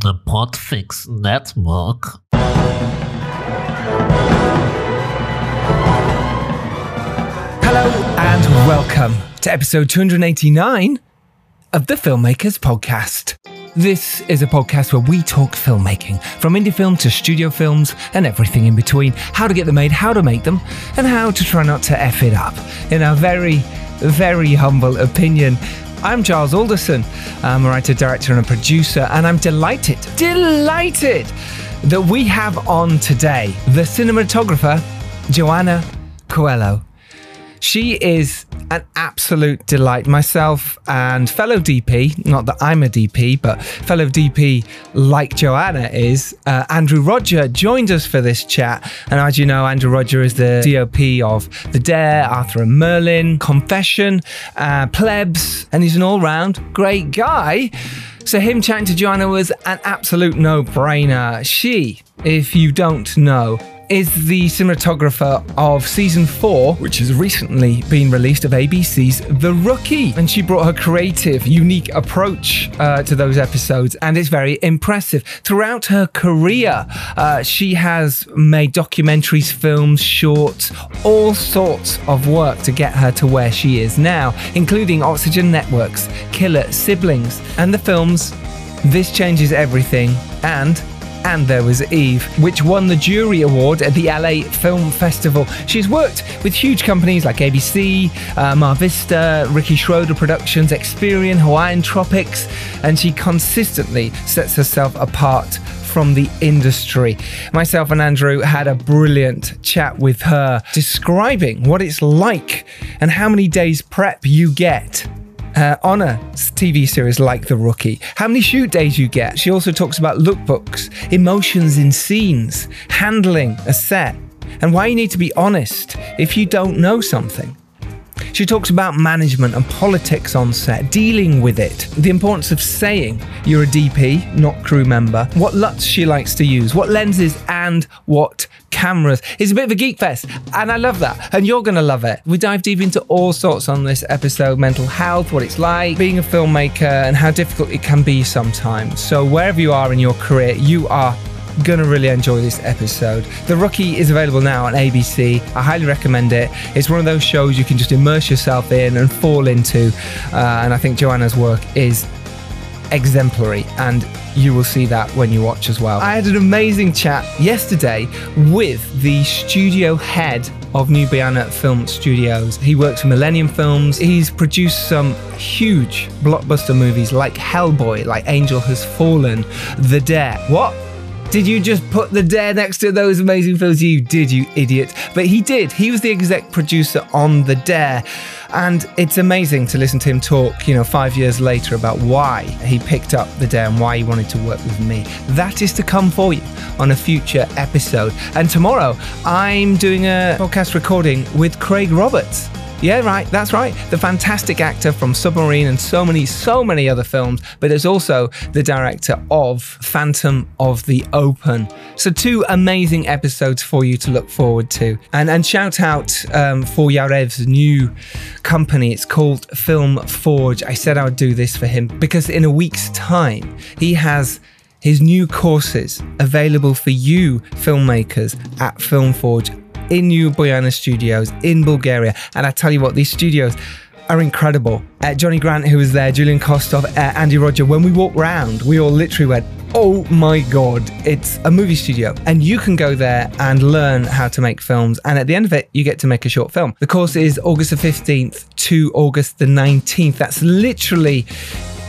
the Podfix Network. Hello and welcome to episode 289 of the Filmmakers Podcast. This is a podcast where we talk filmmaking, from indie film to studio films and everything in between. How to get them made, how to make them, and how to try not to F it up. In our very, very humble opinion, I'm Giles Alderson. I'm a writer, director, and a producer, and I'm delighted, delighted that we have on today the cinematographer, Johanna Coelho. She is an absolute delight. Myself and fellow DP, not that I'm a DP, but fellow DP like Johanna is, uh, Andrew Rodger joined us for this chat. And as you know, Andrew Rodger is the DOP of The Dare, Arthur and Merlin, Confession, uh, Plebs, and he's an all round great guy. So, him chatting to Johanna was an absolute no brainer. She, if you don't know, is the cinematographer of season four, which has recently been released of ABC's The Rookie. And she brought her creative, unique approach uh, to those episodes, and it's very impressive. Throughout her career, uh, she has made documentaries, films, shorts, all sorts of work to get her to where she is now, including Oxygen Networks, Killer Siblings, and the films This Changes Everything and and there was Eve, which won the jury award at the LA Film Festival. She's worked with huge companies like ABC, uh, Mar Vista, Ricky Schroder Productions, Experian, Hawaiian Tropics, and she consistently sets herself apart from the industry. Myself and Andrew had a brilliant chat with her describing what it's like and how many days prep you get uh, on a TV series like The Rookie, how many shoot days you get. She also talks about lookbooks, emotions in scenes, handling a set, and why you need to be honest if you don't know something. She talks about management and politics on set, dealing with it, the importance of saying you're a DP, not crew member, what LUTs she likes to use, what lenses and what cameras. It's a bit of a geek fest, and I love that, and you're going to love it. We dive deep into all sorts on this episode mental health, what it's like being a filmmaker, and how difficult it can be sometimes. So, wherever you are in your career, you are Gonna really enjoy this episode. The Rookie is available now on ABC. I highly recommend it. It's one of those shows you can just immerse yourself in and fall into. Uh, and I think Johanna's work is exemplary and you will see that when you watch as well. I had an amazing chat yesterday with the studio head of Nu Boyana Film Studios. He works for Millennium Films. He's produced some huge blockbuster movies like Hellboy, like Angel Has Fallen, The Dare. What? Did you just put the dare next to those amazing films? You did, you idiot. But he did. He was the exec producer on The Dare. And it's amazing to listen to him talk, you know, five years later about why he picked up The Dare and why he wanted to work with me. That is to come for you on a future episode. And tomorrow, I'm doing a podcast recording with Craig Roberts. Yeah, right, that's right. The fantastic actor from Submarine and so many, so many other films, but is also the director of Phantom of the Open. So, two amazing episodes for you to look forward to. And, and shout out um, for Yariv's new company. It's called Film Forge. I said I would do this for him because in a week's time, he has his new courses available for you filmmakers at Film Forge in Nu Boyana Studios in Bulgaria. And I tell you what, these studios are incredible. Uh, Johnny Grant, who was there, Julian Kostov, uh, Andy Rodger, when we walked round, we all literally went, Oh my God, it's a movie studio. And you can go there and learn how to make films. And at the end of it, you get to make a short film. The course is August the 15th to August the 19th. That's literally,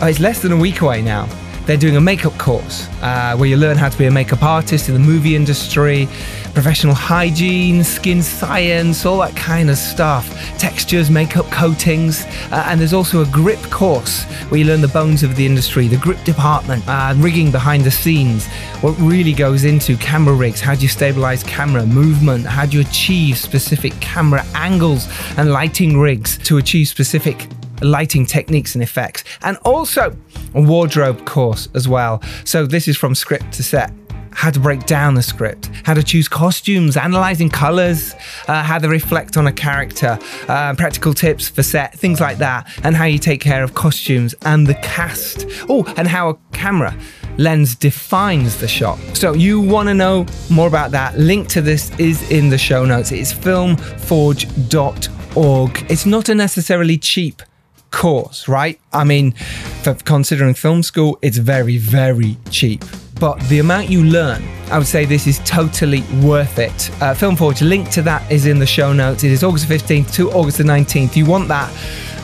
oh, it's less than a week away now. They're doing a makeup course uh, where you learn how to be a makeup artist in the movie industry, professional hygiene, skin science, all that kind of stuff, textures, makeup coatings. Uh, and there's also a grip course where you learn the bones of the industry, the grip department, uh, rigging behind the scenes, what really goes into camera rigs, how do you stabilize camera movement, how do you achieve specific camera angles and lighting rigs to achieve specific lighting techniques and effects, and also a wardrobe course as well. So, this is from script to set. How to break down the script, how to choose costumes, analyzing colors, uh, how to reflect on a character, uh, practical tips for set, things like that, and how you take care of costumes and the cast. Oh, and how a camera lens defines the shot. So you want to know more about that? Link to this is in the show notes. It's filmforge.org. It's not a necessarily cheap course, right? I mean, for considering film school, it's very, very cheap. But the amount you learn, I would say this is totally worth it. Uh, Film Forge, link to that is in the show notes. It is August 15th to August the 19th. You want that?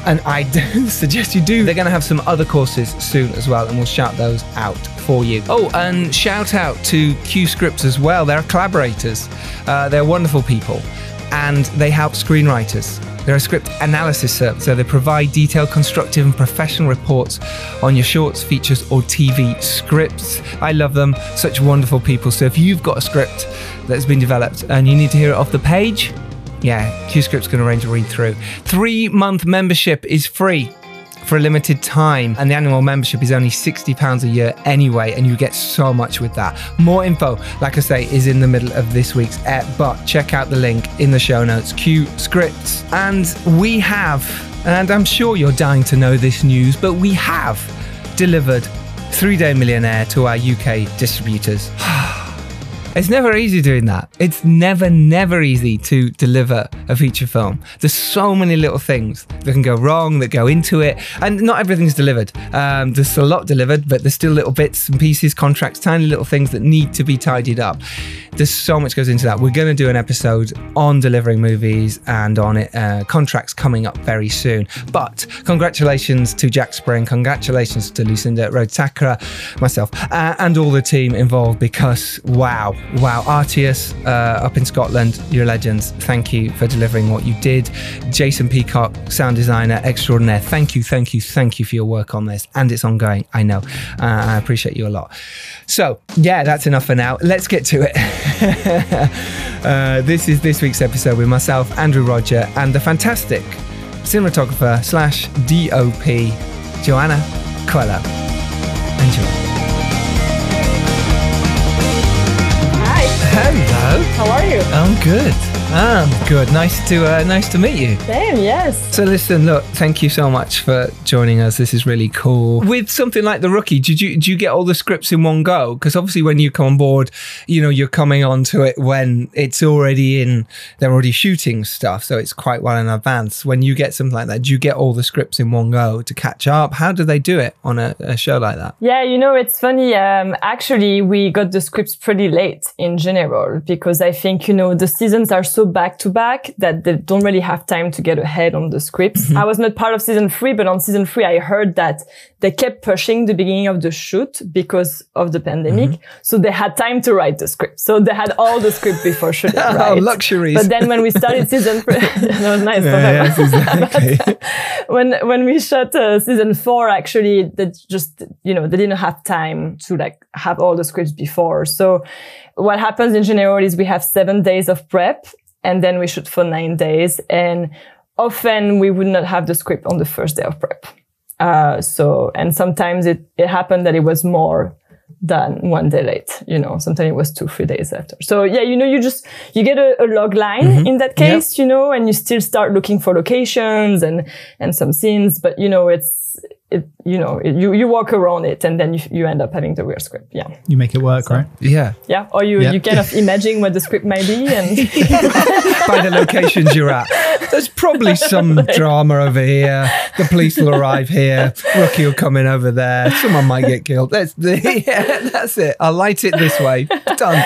And I do suggest you do. They're going to have some other courses soon as well, and we'll shout those out for you. Oh, and shout out to Q Scripts as well. They're collaborators, uh, they're wonderful people, and they help screenwriters. They're a script analysis service, so they provide detailed, constructive, and professional reports on your shorts, features, or TV scripts. I love them, such wonderful people. So if you've got a script that's been developed and you need to hear it off the page, yeah, QScript's going to arrange a read through. Three month membership is free for a limited time, and the annual membership is only £60 a year anyway, and you get so much with that. More info, like I say, is in the middle of this week's ep, but check out the link in the show notes. Q Scripts. And we have, and I'm sure you're dying to know this news, but we have delivered Three Day Millionaire to our UK distributors. It's never easy doing that. It's never, never easy to deliver a feature film. There's so many little things that can go wrong that go into it, and not everything's delivered. Um, there's a lot delivered, but there's still little bits and pieces, contracts, tiny little things that need to be tidied up. There's so much goes into that. We're going to do an episode on delivering movies and on it, uh, contracts coming up very soon. But congratulations to Jack Spring, congratulations to Lucinda Rotakara, myself, uh, and all the team involved because wow Wow, Artius uh, up in Scotland, you're legends. Thank you for delivering what you did. Jason Peacock, sound designer extraordinaire. Thank you, thank you, thank you for your work on this. And it's ongoing, I know. Uh, I appreciate you a lot. So, yeah, that's enough for now. Let's get to it. uh, this is this week's episode with myself, Andrew Rodger, and the fantastic cinematographer slash DOP, Johanna Coelho. Hello. How are you? I'm good. I'm good. Nice to uh, nice to meet you. Same, yes. So listen, look, thank you so much for joining us. This is really cool. With something like the rookie, did you did you get all the scripts in one go? Because obviously, when you come on board, you know you're coming onto it when it's already in. They're already shooting stuff, so it's quite well in advance. When you get something like that, do you get all the scripts in one go to catch up? How do they do it on a, a show like that? Yeah, you know, it's funny. Um, actually, we got the scripts pretty late in general because I think you know the seasons are so back to back that they don't really have time to get ahead on the scripts. Mm-hmm. I was not part of season three, but on season three, I heard that they kept pushing the beginning of the shoot because of the pandemic. Mm-hmm. So they had time to write the script. So they had all the script before shooting. Oh, right? luxuries. But then when we started season three, that was nice. Yeah, yes, exactly. when when we shot uh, season four, actually, they just you know they didn't have time to like have all the scripts before. So what happens in general is we have seven days of prep, and then we shoot for nine days, and often we would not have the script on the first day of prep. Uh, so and sometimes it it happened that it was more than one day late. You know, sometimes it was two, three days after. So yeah, you know, you just you get a, a log line in that case, you know, and you still start looking for locations and and some scenes, but you know, it's it, you know, it, you you walk around it and then you, you end up having the real script. Yeah, You make it work, right? Yeah. yeah. Or you Yeah. you kind of imagine what the script might be and by the locations you're at. There's probably some drama over here. The police will arrive here. Rookie will come in over there. Someone might get killed. That's the yeah, that's it. I'll light it this way. Done.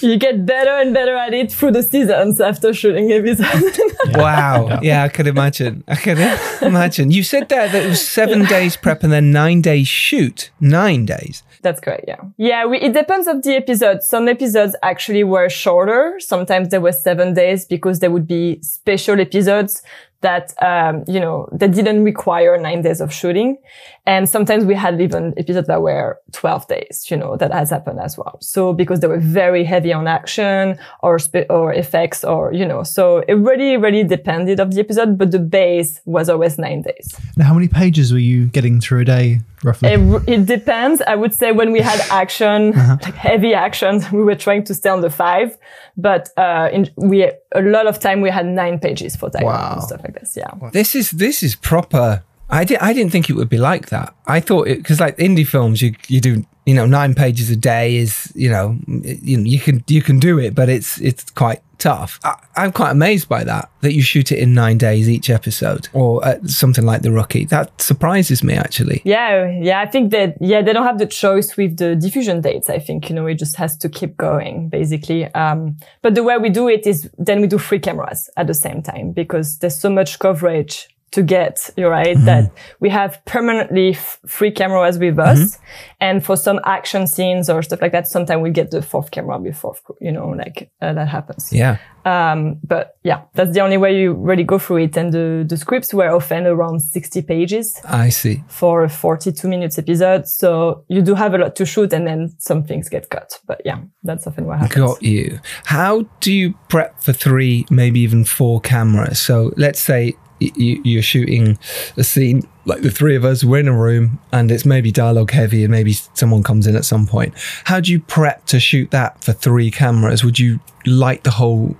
You get better and better at it through the seasons after shooting episodes. Wow. Yeah, I could imagine. I could imagine. You said there that it was seven days prep and then nine days shoot. Nine days. That's correct. Yeah. Yeah. We, it depends of the episode. Some episodes actually were shorter. Sometimes there were seven days because there would be special episodes that, um, you know, that didn't require nine days of shooting. And sometimes we had even episodes that were 12 days, you know, that has happened as well. So because they were very heavy on action or, or effects or, you know, so it really, really depended of the episode, but the base was always nine days. Now, how many pages were you getting through a day, roughly? It, it depends. I would say when we had action, like heavy action, we were trying to stay on the five, but uh, in, we a lot of time we had nine pages for dialogue Wow. and stuff like this. Yeah, This is this is proper I did. I didn't think it would be like that. I thought it because like indie films, you you do you know nine pages a day is you know you, you can you can do it, but it's it's quite tough. I, I'm quite amazed by that that you shoot it in nine days each episode, or uh, something like the Rookie. That surprises me actually. Yeah, yeah. I think that yeah, they don't have the choice with the diffusion dates. I think you know it just has to keep going basically. Um, but the way we do it is then we do three cameras at the same time because there's so much coverage to get, you're right, that we have permanently f- three cameras with us. And for some action scenes or stuff like that, sometimes we get the fourth camera before, you know, like uh, that happens. Yeah. Um, but yeah, that's the only way you really go through it. And the, the scripts were often around 60 pages I see. for a 42 minutes episode. So you do have a lot to shoot and then some things get cut. But yeah, that's often what happens. Got you. How do you prep for three, maybe even four cameras? So let's say you're shooting a scene like the three of us, we're in a room and it's maybe dialogue heavy and maybe someone comes in at some point. How do you prep to shoot that for three cameras? Would you light the whole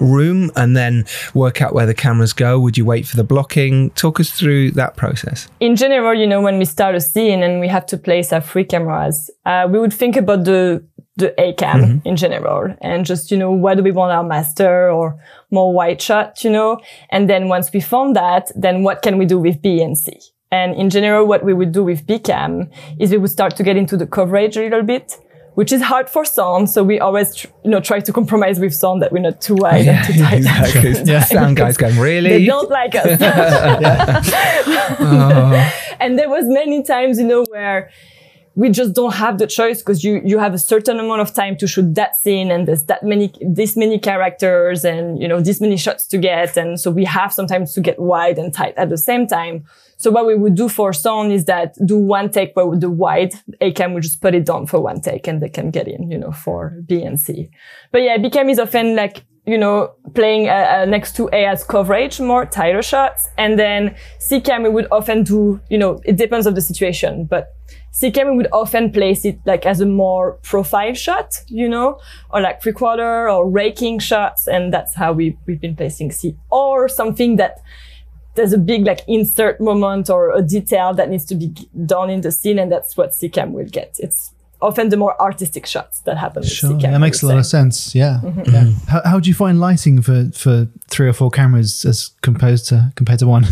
room and then work out where the cameras go? Would you wait for the blocking? Talk us through that process. in general, you know, when we start a scene and we have to place our three cameras, uh, we would think about the the A cam mm-hmm. in general and just, you know, what do we want our master or more wide shot, you know? And then once we found that, then what can we do with B and C? And in general, what we would do with B cam is we would start to get into the coverage a little bit, which is hard for sound. So we always, tr- you know, try to compromise with sound that we're not too wide and too tight. Exactly. Sound guys going, They don't like us. Uh-huh. and there was many times, you know, where we just don't have the choice because you, you have a certain amount of time to shoot that scene and there's that many, this many characters and, you know, this many shots to get. And so we have sometimes to get wide and tight at the same time. So what we would do for sound is that do one take where with the wide A cam, we just put it down for one take and they can get in, you know, for B and C. But yeah, B cam is often like, you know, playing uh, uh, next to A as coverage, more tighter shots. And then C cam, we would often do, you know, it depends on the situation, but C cam, we would often place it like as a more profile shot, you know, or like three quarter or raking shots. And that's how we, we've been placing C or something that there's a big like insert moment or a detail that needs to be done in the scene. And that's what C cam will get. It's often the more artistic shots that happen with Sure, that makes a lot of sense. Yeah, Mm-hmm. yeah. How, how do you find lighting for for three or four cameras as composed to compared to one?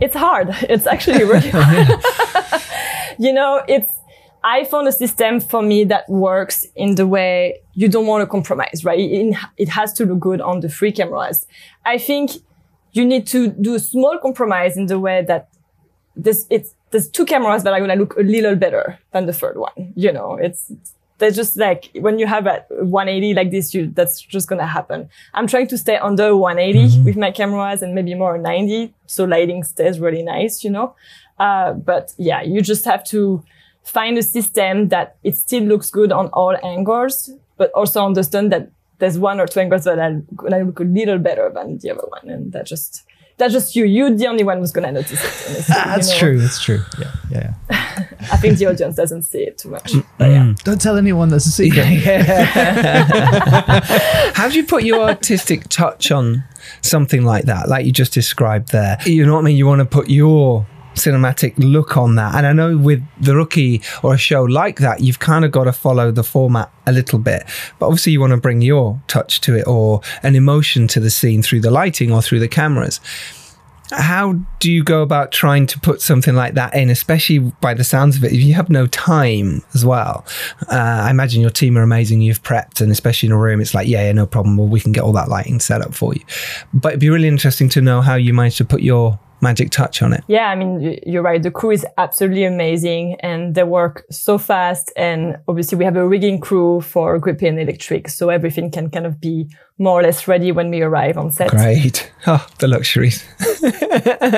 it's hard. It's actually really hard. You know, it's, I found a system for me that works in the way you don't want to compromise, right? It, it has to look good on the three cameras. I think you need to do a small compromise in the way that this, it's, there's two cameras that are going to look a little better than the third one. You know, it's, they're just like when you have a 180 like this, you that's just gonna happen. I'm trying to stay under 180 mm-hmm. with my cameras and maybe more 90, so lighting stays really nice, you know. Uh, but yeah, you just have to find a system that it still looks good on all angles, but also understand that there's one or two angles that are gonna look a little better than the other one, and that just that's just you. You're the only one who's gonna notice it. in this, you That's know. true. That's true. Yeah, yeah. yeah. I think the audience doesn't see it too much. Mm. But yeah. Don't tell anyone that's a secret. How do you put your artistic touch on something like that, like you just described there? You know what I mean? You want to put your cinematic look on that. And I know with The Rookie or a show like that, you've kind of got to follow the format a little bit. But obviously, you want to bring your touch to it or an emotion to the scene through the lighting or through the cameras. How do you go about trying to put something like that in, especially by the sounds of it, if you have no time as well? Uh, I imagine your team are amazing. You've prepped, and especially in a room, it's like, yeah, yeah, no problem. Well, we can get all that lighting set up for you. But it'd be really interesting to know how you managed to put your magic touch on it. Yeah, I mean, you're right. The crew is absolutely amazing and they work so fast. And obviously we have a rigging crew for Grippy and Electric. So everything can kind of be more or less ready when we arrive on set. Great. Oh, the luxuries.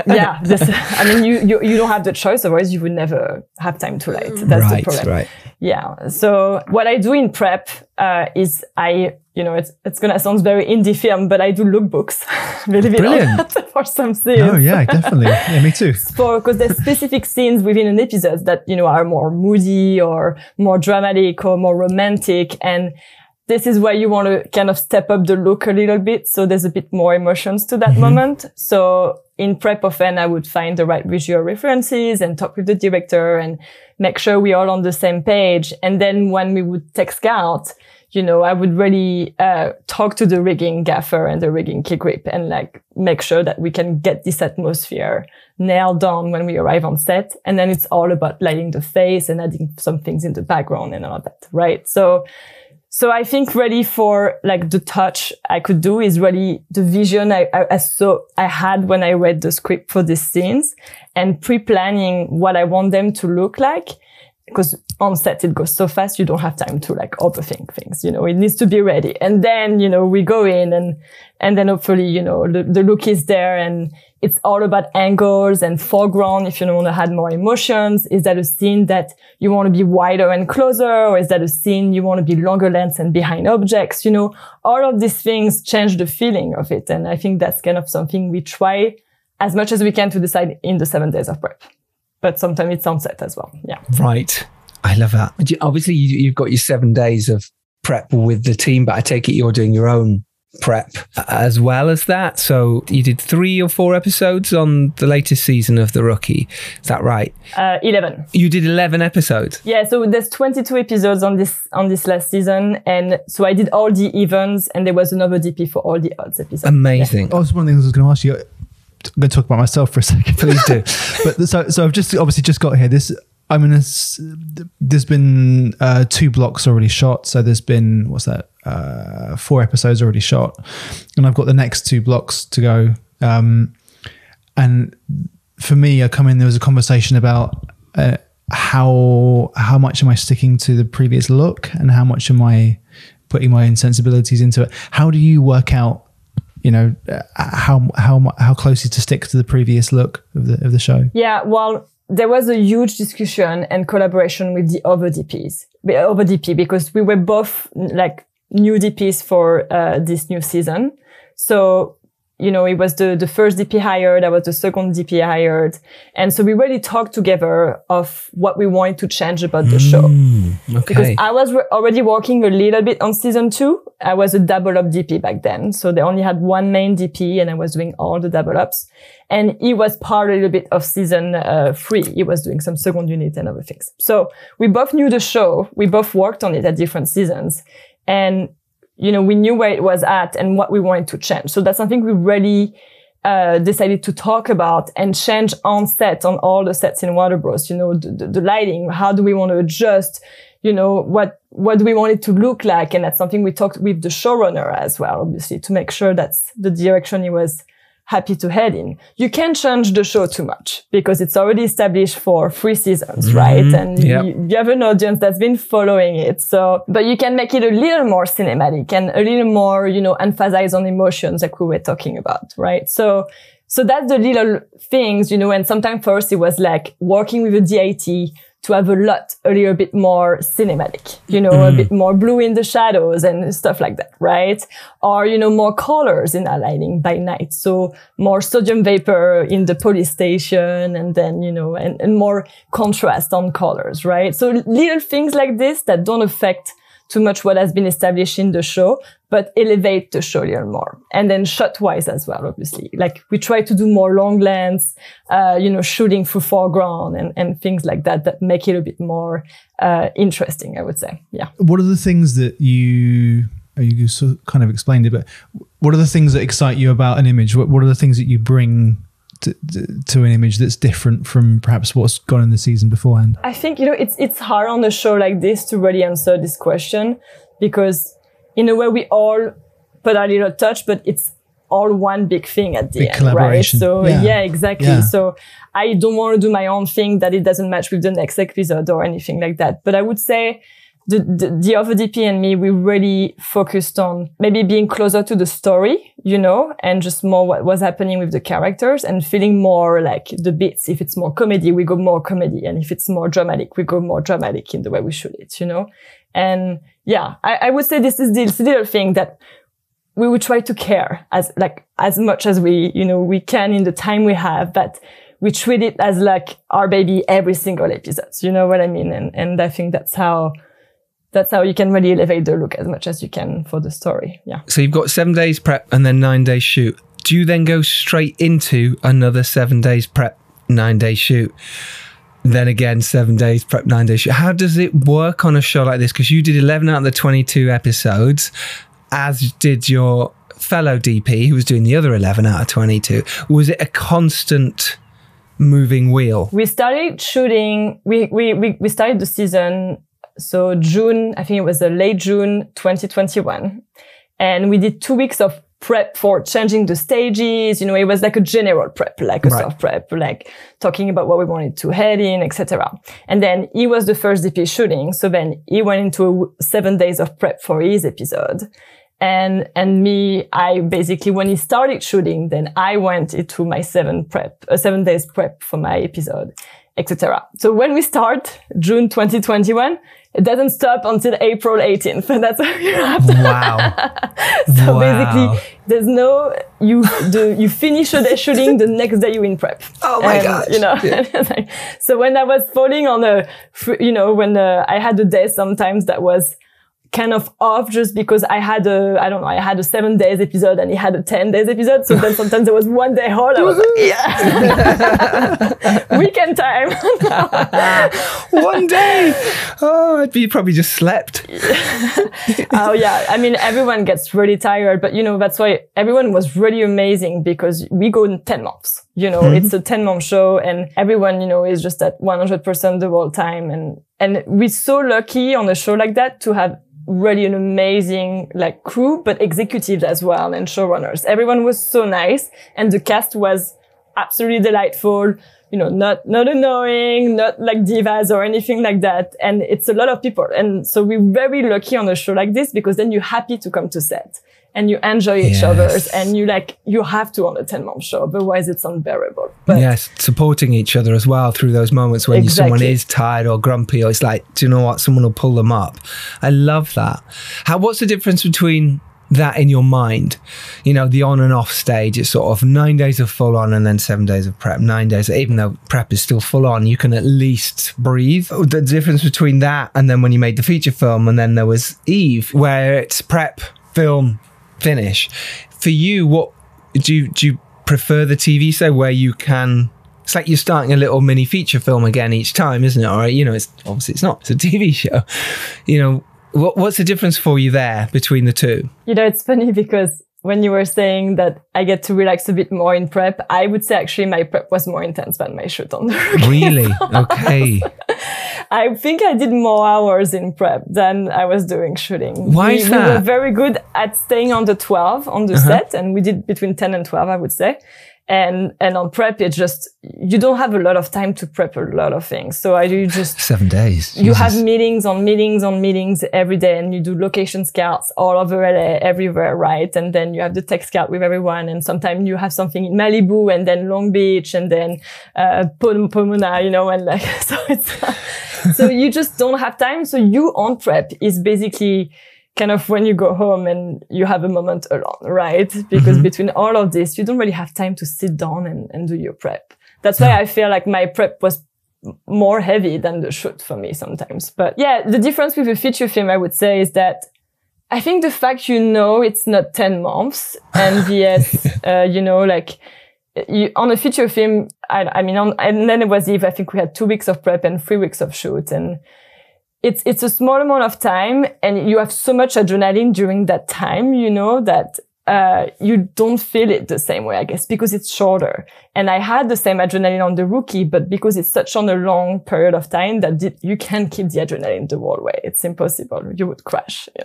yeah. This, I mean, you, you, you don't have the choice. Otherwise you would never have time to light. That's the right, problem. right. Yeah. So what I do in prep, uh, is I, you know, it's, it's to sound very indie film, but I do lookbooks. Believe it or not, for some scenes. Oh yeah, definitely. Yeah, me too. for because there's specific scenes within an episode that you know are more moody or more dramatic or more romantic and this is where you want to kind of step up the look a little bit so there's a bit more emotions to that moment so in prep often I would find the right visual references and talk with the director and make sure we're all on the same page. And then when we would take scout, you know, I would really uh, talk to the rigging gaffer and the rigging key grip and like make sure that we can get this atmosphere nailed down when we arrive on set. And then it's all about lighting the face and adding some things in the background and all that, right? So, so I think really for like the touch I could do is really the vision I, I, I saw I had when I read the script for these scenes and pre-planning what I want them to look like because on set it goes so fast you don't have time to like overthink things you know? It needs to be ready. And then you know we go in and and then hopefully you know the, the look is there and it's all about angles and foreground. If you want to add more emotions is that a scene that you want to be wider and closer? Or is that a scene you want to be longer length and behind objects? You know all of these things change the feeling of it. And i think that's kind of something we try as much as we can to decide in the seven days of prep but sometimes it's on set as well. Yeah. Right. I love that. Do you- Obviously, you, you've got your seven days of prep with the team, but I take it you're doing your own prep as well as that. So you did three or four episodes on the latest season of The Rookie. Is that right? Uh, 11. You did 11 episodes. Yeah. So there's 22 episodes on this, on this last season. And so I did all the evens and there was another DP for all the odds episodes. Amazing. Oh, that's one of the things I was going to ask you. I'm going to talk about myself for a second. Please do. but so so I've just obviously just got here. This I mean, there's been uh, two blocks already shot. So there's been what's that? Uh, four episodes already shot, and I've got the next two blocks to go. Um, and for me, I come in. There was a conversation about uh, how how much am I sticking to the previous look, and how much am I putting my own sensibilities into it. How do you work out? You know how how how closely to stick to the previous look of the of the show. Yeah, well, there was a huge discussion and collaboration with the other DPs, the other DP, because we were both like new DPs for uh, this new season. So, you know, it was the, the first DP hired, I was the second DP hired. And so we really talked together of what we wanted to change about the show. Okay. Because I was re- already working a little bit on season two. I was a double up DP back then. So they only had one main DP and I was doing all the double ups. And he was part a little bit of season uh, three. He was doing some second unit and other things. So we both knew the show. We both worked on it at different seasons. And, you know, we knew where it was at and what we wanted to change. So that's something we really uh, decided to talk about and change on set on all the sets in Warner Bros. You know, the, the, the lighting. How do we want to adjust? You know, what what do we want it to look like? And that's something we talked with the showrunner as well, obviously, to make sure that's the direction he was happy to head in. You can't change the show too much because it's already established for three seasons, mm-hmm. right? And Yep. you, you have an audience that's been following it. So, but you can make it a little more cinematic and a little more, you know, emphasize on emotions like we were talking about, right? So, so that's the little things, you know, and sometimes first it was like working with a DIT to have a lot, a little bit more cinematic, you know, a mm. bit more blue in the shadows and stuff like that, right? Or, you know, more colors in our lighting by night. So more sodium vapor in the police station and then, you know, and, and more contrast on colors, right? So little things like this that don't affect too much what has been established in the show, but elevate the show a more. And then shot wise as well, obviously. Like we try to do more long lens, uh, you know, shooting through foreground and, and things like that that make it a bit more uh, interesting, I would say. Yeah. what are the things that you oh, you kind of explained it but what are the things that excite you about an image what, what are the things that you bring to, to, to an image that's different from perhaps what's gone in the season beforehand I think you know it's it's hard on a show like this to really answer this question because in a way we all put our little touch, but it's all one big thing at the Big end, right? So Yeah. yeah, exactly. Yeah. So I don't want to do my own thing that it doesn't match with the next episode or anything like that. But I would say the, the, the other DP and me, we really focused on maybe being closer to the story, you know, and just more what was happening with the characters and feeling more like the bits. If it's more comedy, we go more comedy. And if it's more dramatic, we go more dramatic in the way we shoot it, you know? And yeah, I, I would say this is this little thing that we would try to care as like as much as we you know we can in the time we have but we treat it as like our baby every single episode you know what i mean and and i think that's how that's how you can really elevate the look as much as you can for the story yeah So you've got seven days prep and then nine days shoot. do you then go straight into another seven days prep, nine day shoot? Then again, seven days prep, nine days. How does it work on a show like this? Because you did 11 out of the 22 episodes, as did your fellow DP who was doing the other 11 out of 22. Was it a constant moving wheel? we started shooting we, we we we started the season so june i think it was late june 2021 and we did two weeks of prep for changing the stages you know it was like a general prep like a Right. soft prep like talking about what we wanted to head in etc and then he was the first dp shooting. So then he went into seven days of prep for his episode. And and me i basically when he started shooting then i went into my seven prep uh, seven days prep for my episode etc so when we start june 2021 it doesn't stop until april 18th that's how you have to Wow. so Wow. basically there's no you do you finish a day shooting the next day you in prep Oh my And, gosh. you know like, so when i was falling on a you know when uh, i had a day sometimes that was kind of off just because I had a, I don't know, I had a seven days episode and he had a 10 days episode. So then sometimes there was one day hold. I was like, yeah, weekend time. One day. Oh, it'd be you probably just slept. oh yeah. I mean, everyone gets really tired, but you know, that's why everyone was really amazing because we go in 10 months, you know, mm-hmm. it's a 10 month show and everyone, you know, is just at 100% the whole time. And, and we're so lucky on a show like that to have really an amazing like crew, but executives as well and showrunners. Everyone was so nice and the cast was absolutely delightful. You know, not, not annoying, not like divas or anything like that. And it's a lot of people. And so we're very lucky on a show like this because then you're happy to come to set and you enjoy each Yes. other's and you like, you have to on a 10 month show. Otherwise it's unbearable. But yes, supporting each other as well through those moments when you, someone is tired or grumpy, or it's like, do you know what? Someone will pull them up. I love that. How? What's the difference between that in your mind? You know, the on and off stage. It's sort of nine days of full on, and then seven days of prep. Nine days, even though prep is still full on, you can at least breathe. The difference between that and then when you made the feature film, and then there was Eve, where it's prep, film, finish. For you, what do you do? You prefer the TV show where you can? It's like you're starting a little mini feature film again each time, isn't it? All right, you know, it's obviously it's not. It's a TV show. You know, what what's the difference for you there between the two? You know, it's funny because when you were saying that I get to relax a bit more in prep, I would say actually my prep was more intense than my shoot on the rookie. Really? Okay. I think I did more hours in prep than I was doing shooting. Why we, is We were? Uh-huh. very good at staying on the 12 on the set and we did between 10 and 12, I would say. And, and on prep, it's just, you don't have a lot of time to prep a lot of things. So I do just Seven days. you have meetings on meetings on meetings every day and you do location scouts all over LA, everywhere, right? And then you have the tech scout with everyone. And sometimes you have something in Malibu and then Long Beach and then, uh, Pom- Pomona, you know, and like, so it's, so you just don't have time. So you on prep is basically kind of when you go home and you have a moment alone, right? Because between all of this, you don't really have time to sit down and, and do your prep. That's why I feel like my prep was more heavy than the shoot for me sometimes. But yeah, the difference with a feature film, I would say, is that I think the fact you know it's not 10 months and yes, uh, you know, like you, on a feature film, I, I mean, on, and then it was Eve, I think we had two weeks of prep and three weeks of shoot and it's, it's a small amount of time and you have so much adrenaline during that time, you know, that uh, you don't feel it the same way, I guess, because it's shorter. And I had the same adrenaline on the rookie, but because it's such on a long period of time that it, you can't keep the adrenaline the whole way. It's impossible. You would crash.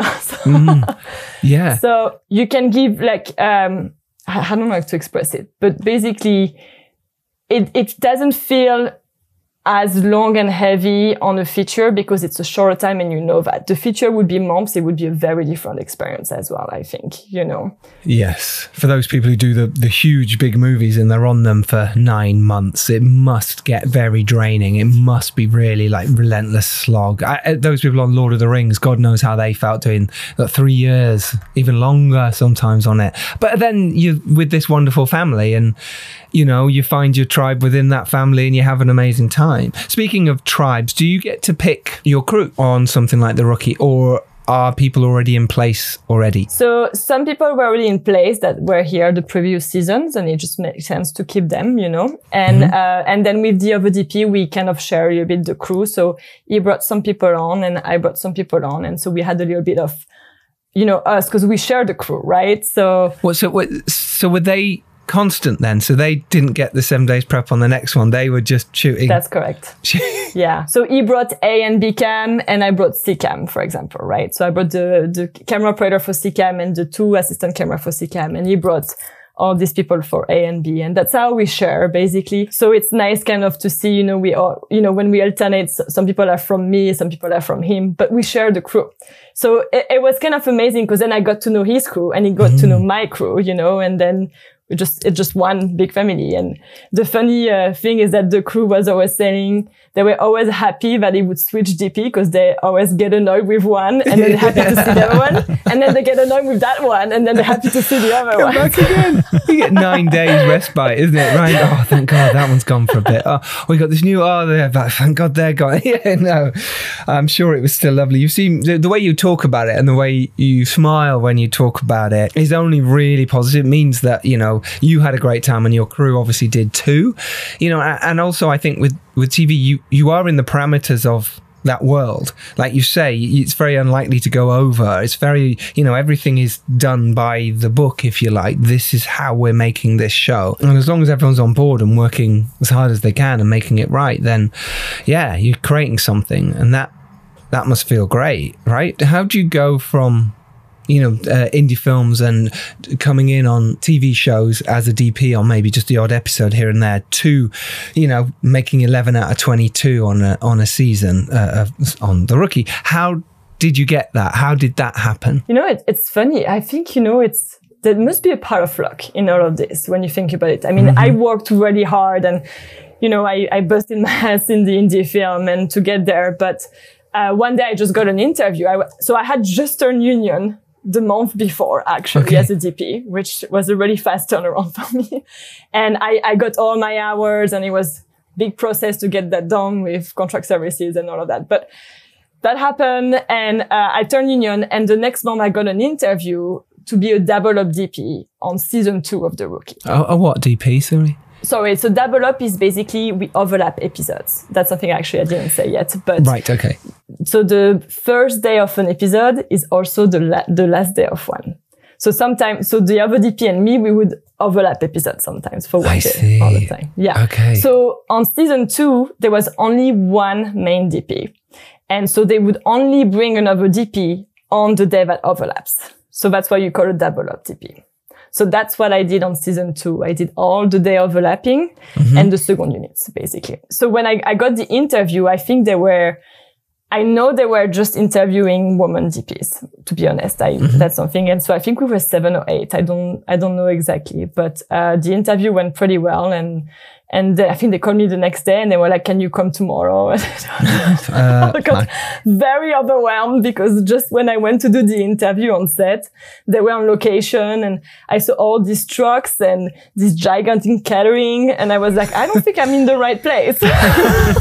You know? so, Yeah. so you can give like, um, I I don't know how to express it, but basically it, it doesn't feel as long and heavy on a feature because it's a shorter time and you know that the feature would be months. It would be a very different experience as well. I think, you know. Yes. For those people who do the, the huge big movies and they're on them for nine months, it must get very draining. It must be really like relentless slog. I, I- those people on Lord of the Rings, God knows how they felt doing uh, three years, even longer sometimes on it. But then you with this wonderful family and you know, you find your tribe within that family and you have an amazing time. Speaking of tribes, do you get to pick your crew on something like The Rookie or are people already in place already? So some people were already in place that were here the previous seasons, and it just makes sense to keep them, you know. And uh, and then with the other DP, we kind of share a little bit the crew. So he brought some people on, and I brought some people on, and so we had a little bit of, you know, us because we share the crew, right? So What so what, so were they constant then? So they didn't get the seven days prep on the next one. They were just shooting. that's correct. Yeah. So he brought A and B cam and I brought C cam, for example, right? So I brought the, the camera operator for C cam and the two assistant camera for C cam and he brought all these people for A and B. And that's how we share basically. So it's nice kind of to see, you know, we all, you know, when we alternate, some people are from me, some people are from him, but we share the crew. So it, it was kind of amazing because then I got to know his crew and he got to know mm. my crew, you know, and then we just it's just one big family. And the funny uh, thing is that the crew was always saying they were always happy that he would switch DP because they always get annoyed with one and then happy to see the other one, and then they get annoyed with that one and then they're happy to see the other one. Back again. you get nine days respite, isn't it? Right? Oh, thank God that one's gone for a bit. Oh, we got this new. Oh, there. but Thank God they're gone. Yeah, no, I'm sure it was still lovely. You seem the, the way you talk about it and the way you smile when you talk about it is only really positive. It means that you know you had a great time and your crew obviously did too. You know, and also I think with with TV, you you are in the parameters of that world. Like you say, it's very unlikely to go over. It's very, you know, everything is done by the book, if you like. This is how we're making this show. And as long as everyone's on board and working as hard as they can and making it right, then yeah, you're creating something. And that that must feel great, right? How do you go from you know, uh, indie films and coming in on TV shows as a DP on maybe just the odd episode here and there to, you know, making 11 out of 22 on a, on a season uh, on The Rookie. How did you get that? How did that happen? You know, it, it's funny. I think, you know, it's, there must be a part of luck in all of this when you think about it. I mean, I worked really hard and, you know, I, I busted my ass in the indie film and to get there. But uh, one day I just got an interview. I, so I had just turned union the month before actually Okay. as a DP, which was a really fast turnaround for me. And I, I got all my hours and it was big process to get that done with contract services and all of that. But that happened and uh, I turned union and the next month I got an interview to be a double up DP on season two of The Rookie. Oh, oh what, DP, sorry? Sorry, so double up is basically we overlap episodes. That's something actually I didn't say yet, but Right, okay. so the first day of an episode is also the la- the last day of one. So sometimes, so the other DP and me, we would overlap episodes sometimes for one I day see. all the time. Yeah. Okay. So on season two, there was only one main DP. And so they would only bring another DP on the day that overlaps. So that's why you call it double up DP. So that's what I did on season two. I did all the day overlapping and the second units, basically. So when I, I got the interview, I think they were, I know they were just interviewing woman DPs, to be honest. I, that's something. And so I think we were seven or eight. I don't, I don't know exactly, but, uh, the interview went pretty well. And, and I think they called me the next day and they were like, can you come tomorrow? Uh, I got very overwhelmed because just when I went to do the interview on set, they were on location and I saw all these trucks and this gigantic catering. And I was like, I don't think I'm in the right place. I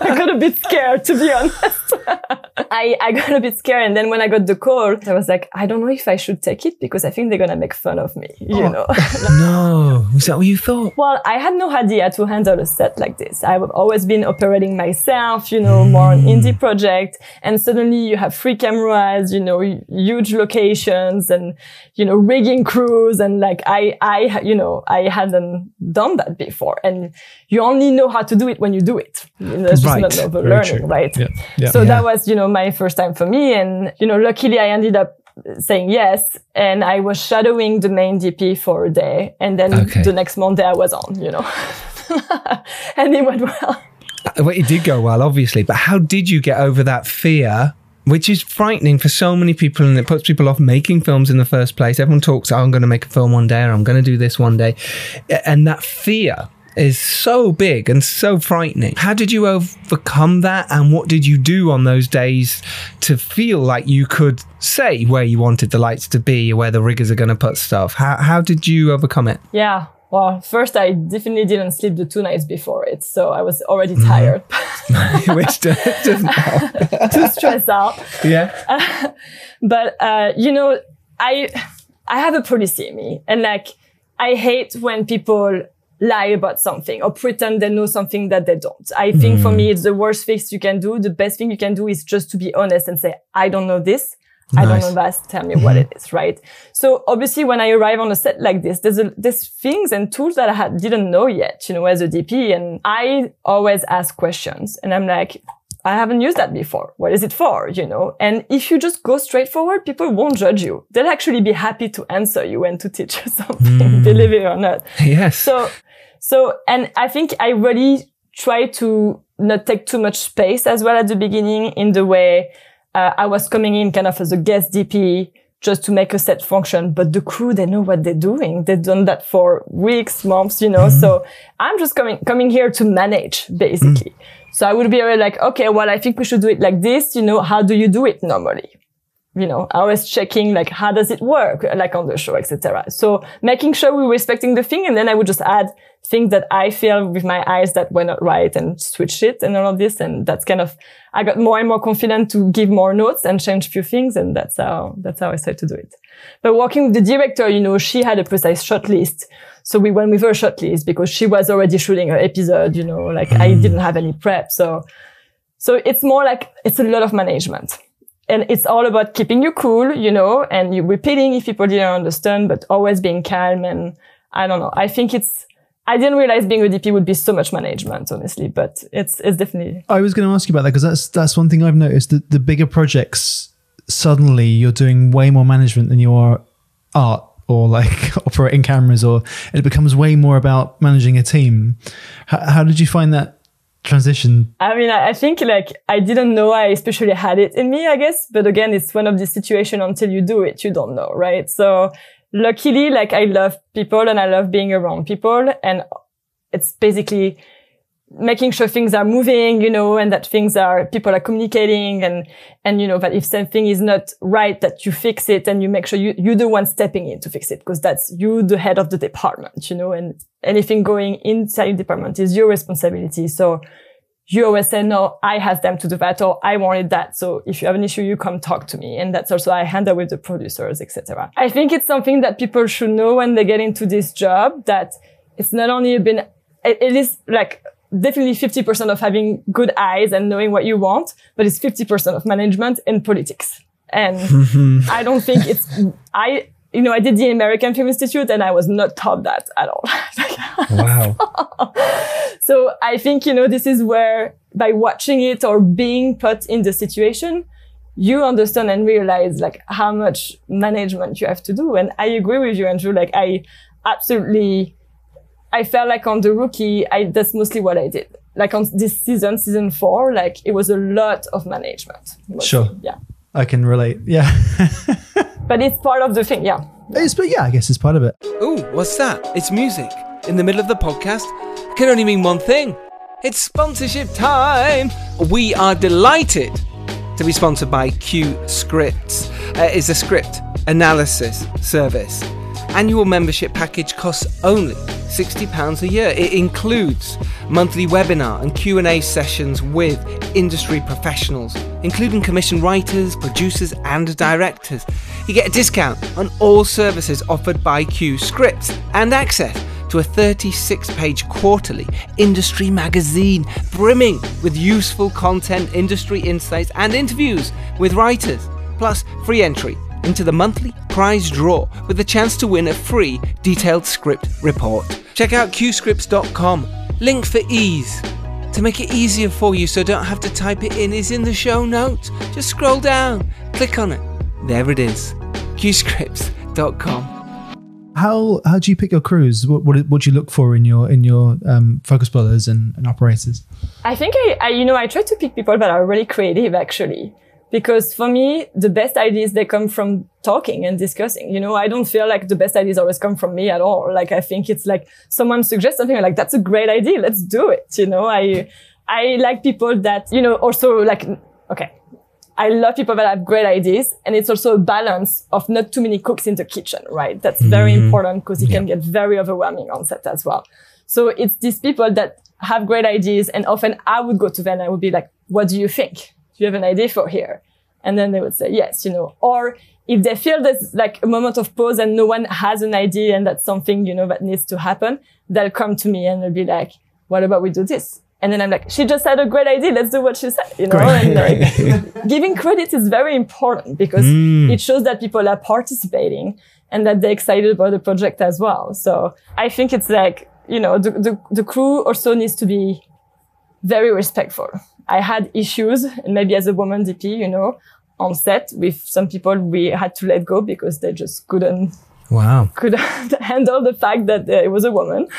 got a bit scared, to be honest. I, I got a bit scared. And then when I got the call, I was like, I don't know if I should take it because I think they're going to make fun of me, you know? no. Was that what you thought? Well, I had no idea to handle a set like this. I've always been operating myself, you know, more on hmm. indie project. And suddenly you have free cameras, you know, huge locations and, you know, rigging crews. And like I, I, you know, I hadn't done that before. And you only know how to do it when you do it. You know, That's Right. just not over learning, true. right? Yeah. Yeah. So Yeah. that was, you know, my first time for me. And, you know, luckily I ended up saying yes. And I was shadowing the main DP for a day. And then Okay. the next Monday I was on, you know. and it went well. Well, it did go well, obviously, but how did you get over that fear? Which is frightening for so many people, and it puts people off making films in the first place. Everyone talks, oh, I'm going to make a film one day, or I'm going to do this one day. And that fear is so big and so frightening. How did you overcome that? And what did you do on those days to feel like you could say where you wanted the lights to be, or where the riggers are going to put stuff? How, how did you overcome it? Yeah. Well, first I definitely didn't sleep the two nights before it. So I was already tired. Which do- doesn't help. too stressed out. Yeah. but uh, you know, I I have a policy in me, and like I hate when people lie about something or pretend they know something that they don't. I think for hmm. me, it's the worst thing you can do. The best thing you can do is just to be honest and say, I don't know this. I don't know that. Tell me what it is, right? So obviously, when I arrive on a set like this, there's a, there's things and tools that I had, didn't know yet, you know, as a DP, and I always ask questions, and I'm like, I haven't used that before. What is it for? You know, and if you just go straightforward, people won't judge you. They'll actually be happy to answer you and to teach you something, hmm. believe it or not. Yes. So, so, and I think I really try to not take too much space as well at the beginning in the way uh, I was coming in kind of as a guest DP just to make a set function. But the crew, they know what they're doing. They've done that for weeks, months, you know. Hmm. So I'm just coming, coming here to manage basically. Hmm. So I would be like, okay, well, I think we should do it like this. You know, how do you do it normally? you know, I was checking like how does it work, like on the show, etc. So making sure we were respecting the thing, and then I would just add things that I feel with my eyes that were not right and switch it and all of this. And that's kind of I got more and more confident to give more notes and change a few things, and that's how that's how I started to do it. But working with the director, you know, she had a precise shot list. So we went with her shot list because she was already shooting her episode, you know, like I mm. didn't have any prep. So, so it's more like, it's a lot of management and it's all about keeping you cool, you know, and you repeating if people didn't understand, but always being calm. And I don't know. I think it's, I didn't realize being a DP would be so much management, honestly, but it's, it's definitely, I was going to ask you about that because that's that's one thing I've noticed that the bigger projects suddenly you're doing way more management than you are art or like operating cameras or it becomes way more about managing a team. How, how did you find that transition? I mean, I I think like I didn't know I especially had it in me, I guess. But again, it's one of these situations until you do it, you don't know, right? So luckily, like I love people and I love being around people and it's basically making sure things are moving, you know, and that things are, people are communicating and, and, you know, that if something is not right, that you fix it and you make sure you, you're the one stepping in to fix it because that's you, the head of the department, you know, and anything going inside department is your responsibility. So you always say, no, I have them to do that or I wanted that. So if you have an issue, you come talk to me. And that's also I handle with the producers, etc. I think it's something that people should know when they get into this job that it's not only been, it, it is like definitely 50% of having good eyes and knowing what you want, but it's 50% of management and politics. And I don't think it's, I, you know, I did the American Film Institute and I was not taught that at all. Wow. So I think, you know, this is where by watching it or being put in the situation, you understand and realize like how much management you have to do. And I agree with you, Andrew. Like I absolutely, I felt like on the rookie, I, that's mostly what I did. Like on this season, season four, like it was a lot of management. mostly. Sure. Yeah. I can relate. Yeah. But it's part of the thing. Yeah. it's, but yeah, I guess it's part of it. Ooh, what's that? It's music. In the middle of the podcast? It can only mean one thing. It's sponsorship time! We are delighted to be sponsored by Q Scripts. Uh, it's a script analysis service. Annual membership package costs only £60 a year. It includes monthly webinar and Q&A sessions with industry professionals, including commission writers, producers and directors. You get a discount on all services offered by Q Scripts and access to a 36 page quarterly industry magazine brimming with useful content, industry insights, and interviews with writers, plus free entry into the monthly prize draw with the chance to win a free detailed script report. Check out qscripts.com. Link for ease. To make it easier for you so don't have to type it in is in the show notes. Just scroll down, click on it. There it is. qscripts.com. How how do you pick your crews? What what, what do you look for in your in your um, focus pullers and, and operators? I think I, I, you know, I try to pick people that are really creative actually. Because for me, the best ideas, they come from talking and discussing. You know, I don't feel like the best ideas always come from me at all. Like, I think it's like someone suggests something I'm like, that's a great idea. Let's do it. You know, I, I like people that, you know, also like, okay. I love people that have great ideas. And it's also a balance of not too many cooks in the kitchen, right? That's very mm-hmm. important because it can get very overwhelming on set as well. So it's these people that have great ideas. And often I would go to them and I would be like, what do you think? Do you have an idea for here? And then they would say, yes, you know, or if they feel there's like a moment of pause and no one has an idea and that's something, you know, that needs to happen, they'll come to me and they'll be like, what about we do this? And then I'm like, she just had a great idea. Let's do what she said, you know, and like giving credit is very important because mm. it shows that people are participating and that they're excited about the project as well. So I think it's like, you know, the, the, the crew also needs to be very respectful. I had issues, and maybe as a woman DP, you know, on set with some people we had to let go because they just couldn't Wow. couldn't handle the fact that uh, it was a woman.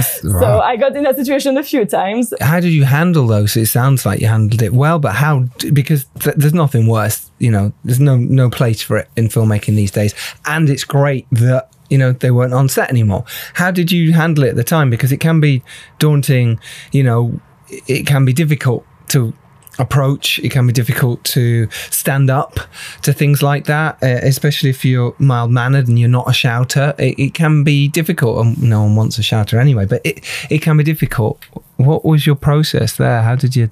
So. I got in that situation a few times. how did you handle those? It sounds like you handled it well, but how? Because th- there's nothing worse, you know. There's no no place for it in filmmaking these days, and it's great that you know they weren't on set anymore. How did you handle it at the time? Because it can be daunting, you know. It can be difficult to approach. It can be difficult to stand up to things like that, uh, especially if you're mild mannered and you're not a shouter. It, it can be difficult. Um, no one wants a shouter anyway, but it it can be difficult. What was your process there? How did you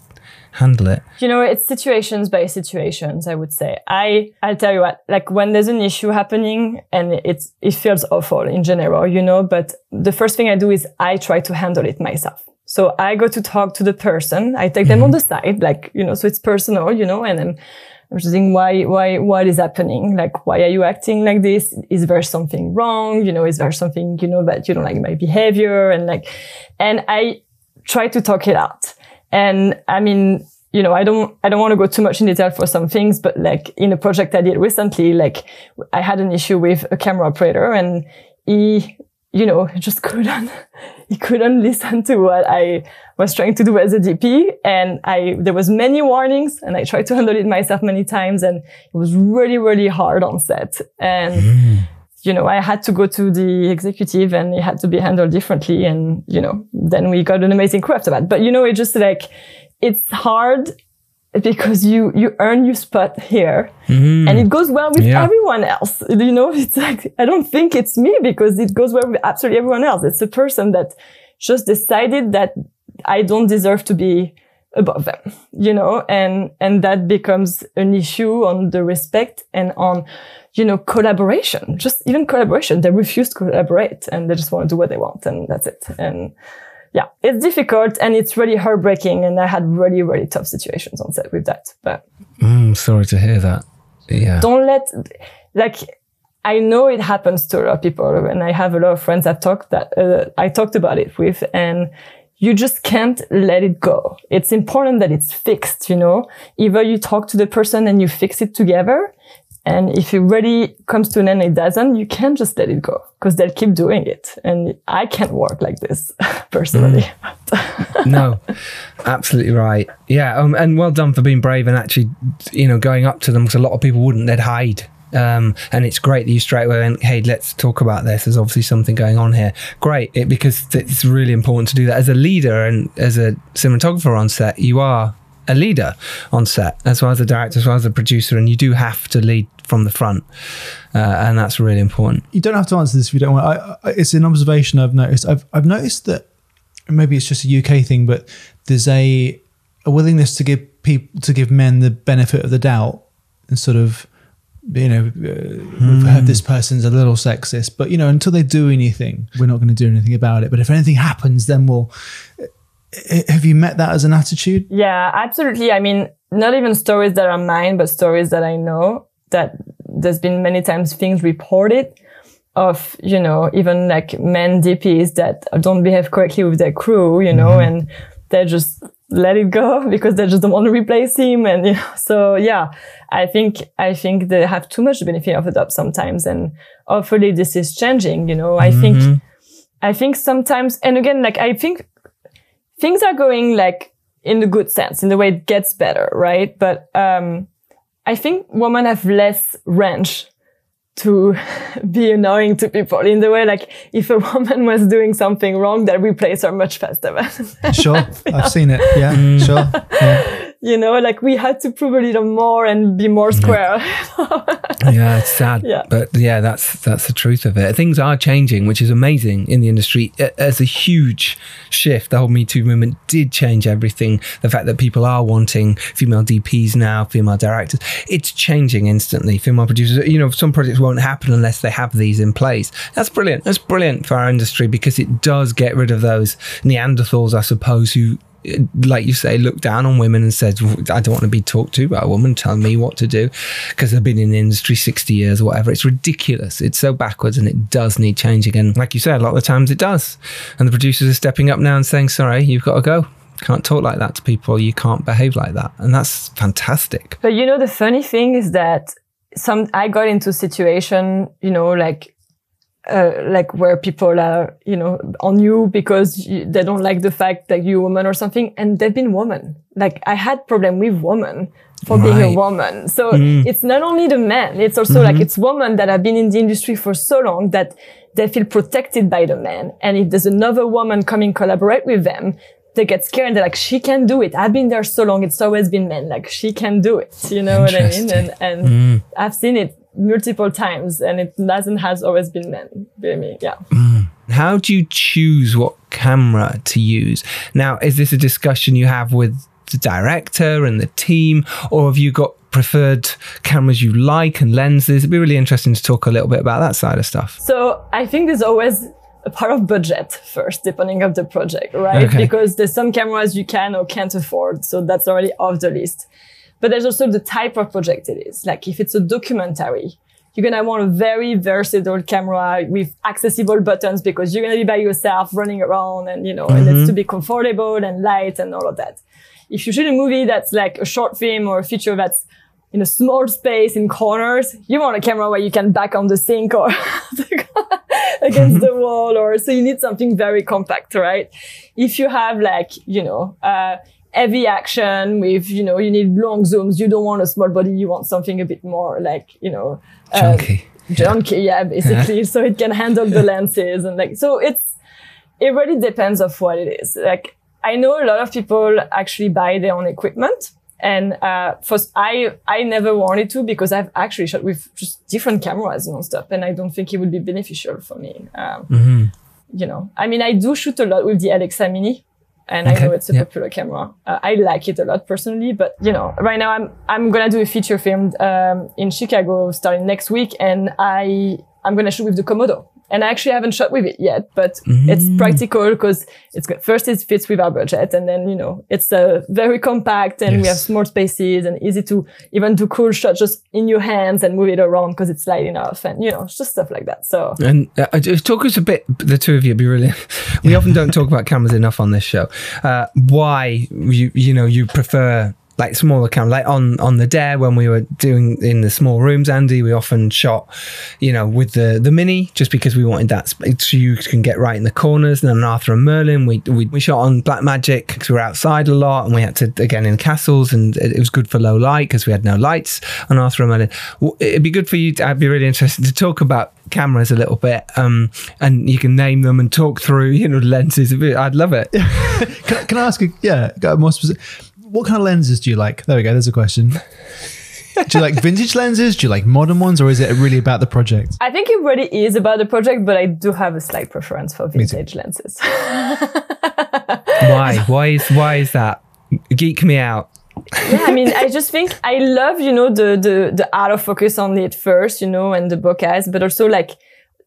handle it? You know, it's situations by situations, I would say. I, I'll tell you what, like when there's an issue happening and it's, it feels awful in general, you know, but the first thing I do is I try to handle it myself. So I go to talk to the person. I take them on mm-hmm. the side, like, you know, so it's personal, you know, and I'm, I'm just thinking, why, why, what is happening? Like, why are you acting like this? Is there something wrong? You know, is there something, you know, that you don't like my behavior? And like, and I try to talk it out. And I mean, you know, I don't, I don't want to go too much in detail for some things, but like in a project I did recently, like I had an issue with a camera operator and he, you know, he just couldn't, he couldn't listen to what I was trying to do as a DP. And I, there was many warnings and I tried to handle it myself many times and it was really, really hard on set. And, mm. you know, I had to go to the executive and it had to be handled differently. And, you know, then we got an amazing crew after that. But, you know, it just like, it's hard because you, you earn your spot here mm-hmm. and it goes well with Yeah. everyone else. You know, it's like, I don't think it's me because it goes well with absolutely everyone else. It's a person that just decided that I don't deserve to be above them, you know, and, and that becomes an issue on the respect and on, you know, collaboration, just even collaboration. They refuse to collaborate and they just want to do what they want and that's it. And yeah, it's difficult and it's really heartbreaking. And I had really, really tough situations on set with that, but Mm, sorry to hear that. Yeah. don't let like I know it happens to a lot of people, and I have a lot of friends I've talked that uh, I talked about it with, and you just can't let it go. It's important that it's fixed. You know, either you talk to the person and you fix it together, and if it really comes to an end, it doesn't. You can't just let it go because they'll keep doing it, and I can't work like this personally. no, absolutely right. Yeah, um, and well done for being brave and actually, you know, going up to them because a lot of people wouldn't. They'd hide. Um, and it's great that you straight away went, hey, let's talk about this. There's obviously something going on here. Great, it, because it's really important to do that as a leader and as a cinematographer on set. You are a leader on set as well as a director, as well as a producer, and you do have to lead from the front, uh, and that's really important. you don't have to answer this if you don't want. I, I, it's an observation I've noticed. I've I've noticed that maybe it's just a UK thing, but there's a a willingness to give people to give men the benefit of the doubt and sort of you know uh, we've heard this person's a little sexist, but you know until they do anything, we're not going to do anything about it. But if anything happens, then we'll. Have you met that as an attitude? Yeah, absolutely. I mean, not even stories that are mine, but stories that I know that there's been many times things reported of, you know, even like men DPs that don't behave correctly with their crew, you know, mm-hmm. and they just let it go because they just don't want to replace him. And you know, so yeah, I think, I think they have too much benefit of the doubt sometimes. And hopefully this is changing, you know, I think, mm-hmm. I think sometimes, and again, like I think things are going like in the good sense, in the way it gets better, right? But um, I think women have less range to be annoying to people in the way like if a woman was doing something wrong, they'll replace her much faster. Sure, I've seen it. Yeah, sure. Yeah. You know, like we had to prove a little more and be more square. yeah, it's sad. Yeah. But yeah, that's that's the truth of it. Things are changing, which is amazing in the industry. It- It's a huge shift. The whole Me Too movement did change everything. The fact that people are wanting female DPs now, female directors, it's changing instantly. Female producers, you know, some projects won't happen unless they have these in place. That's brilliant. That's brilliant for our industry because it does get rid of those Neanderthals, I suppose, who like you say, look down on women and said, I don't want to be talked to by a woman telling me what to do because I've been in the industry 60 years or whatever. It's ridiculous. It's so backwards and it does need changing. And like you said, a lot of the times it does. And the producers are stepping up now and saying, sorry, you've got to go. Can't talk like that to people. You can't behave like that. And that's fantastic. But you know, the funny thing is that some I got into a situation, you know, like uh, like where people are, you know, on you because you, they don't like the fact that you're a woman or something, and they've been women. Like I had problem with women for being a woman. So hmm. it's not only the men; it's also like mm-hmm. it's women that have been in the industry for so long that they feel protected by the men. And if there's another woman coming collaborate with them, they get scared and they're like, she can do it. I've been there so long. It's always been men. Like she can do it. You know what I mean? And, and hmm. I've seen it multiple times and it doesn't has always been men. Believe me. Yeah. Mm. How do you choose what camera to use? Now, is this a discussion you have with the director and the team, or have you got preferred cameras you like and lenses? It'd be really interesting to talk a little bit about that side of stuff. So I think there's always a part of budget first, depending of the project, right? Okay. Because there's some cameras you can or can't afford. So that's already off the list. But there's also the type of project it is. Like if it's a documentary, you're going to want a very versatile camera with accessible buttons because you're going to be by yourself running around and, you know, and it's to be comfortable and light and all of that. If you shoot a movie that's like a short film or a feature that's in a small space in corners, you want a camera where you can back on the sink or against the wall or so you need something very compact, right? If you have like, you know, uh, heavy action with, you know, you need long zooms, you don't want a small body, you want something a bit more like, you know, uh, Chunky. junky, yeah, basically. so it can handle the lenses and like, so it's, it really depends of what it is. Like, I know a lot of people actually buy their own equipment. And, uh, first, I, I never wanted to because I've actually shot with just different cameras nonstop and I don't think it would be beneficial for me. Um, Mm-hmm. you know, I mean, I do shoot a lot with the Alexa Mini and Okay, I know it's a yeah. popular camera. Uh, I like it a lot personally, but you know, right now I'm, I'm going to do a feature film, um, in Chicago starting next week and I, I'm going to shoot with the Komodo. And I actually haven't shot with it yet, but it's Mm. practical because it's good. First, it fits with our budget. And then, you know, it's uh, very compact and we have Yes. small spaces and easy to even do cool shots just in your hands and move it around because it's light enough and, you know, it's just stuff like that. So And uh, talk us a bit, the two of you, be really. We often don't talk about cameras enough on this show. Uh, why you you know you prefer like smaller cameras, like on on the dare when we were doing in the small rooms, Andy, we often shot, you know, with the the mini just because we wanted that so you can get right in the corners. And then Arthur and Merlin, we we, we shot on Black Magic because we were outside a lot, and we had to again in castles, and it, it was good for low light because we had no lights on Arthur and Merlin. It'd be good for you. To, I'd be really interested to talk about cameras a little bit, um, and you can name them and talk through, you know, lenses. I'd love it. Can, can I ask? A, yeah, go more specific. What kind of lenses do you like? There we go. There's a question. do you like vintage lenses? Do you like modern ones, or is it really about the project? I think it really is about the project, but I do have a slight preference for vintage lenses. Why? Why is why is that? Geek me out. yeah, I mean, I just think I love, you know, the the the out of focus on it first, you know, and the bokehs, but also like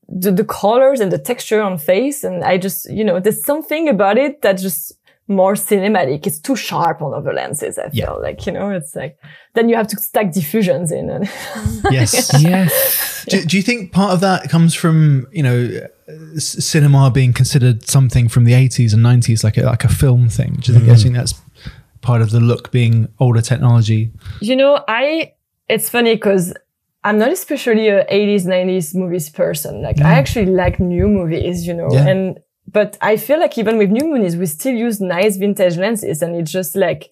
the the colors and the texture on face, and I just, you know, there's something about it that just more cinematic. It's too sharp on other lenses. I feel Yeah. like, you know, it's like then you have to stack diffusions in, and Yes. Yes. do, do you think part of that comes from you know uh, cinema being considered something from the 80s and 90s like a, like a film thing do you think, I think that's part of the look being older technology You know, I it's funny because I'm not especially a 80s 90s movies person. Like I actually like new movies, you know, Yeah. and but I feel like even with new movies, we still use nice vintage lenses, and it's just like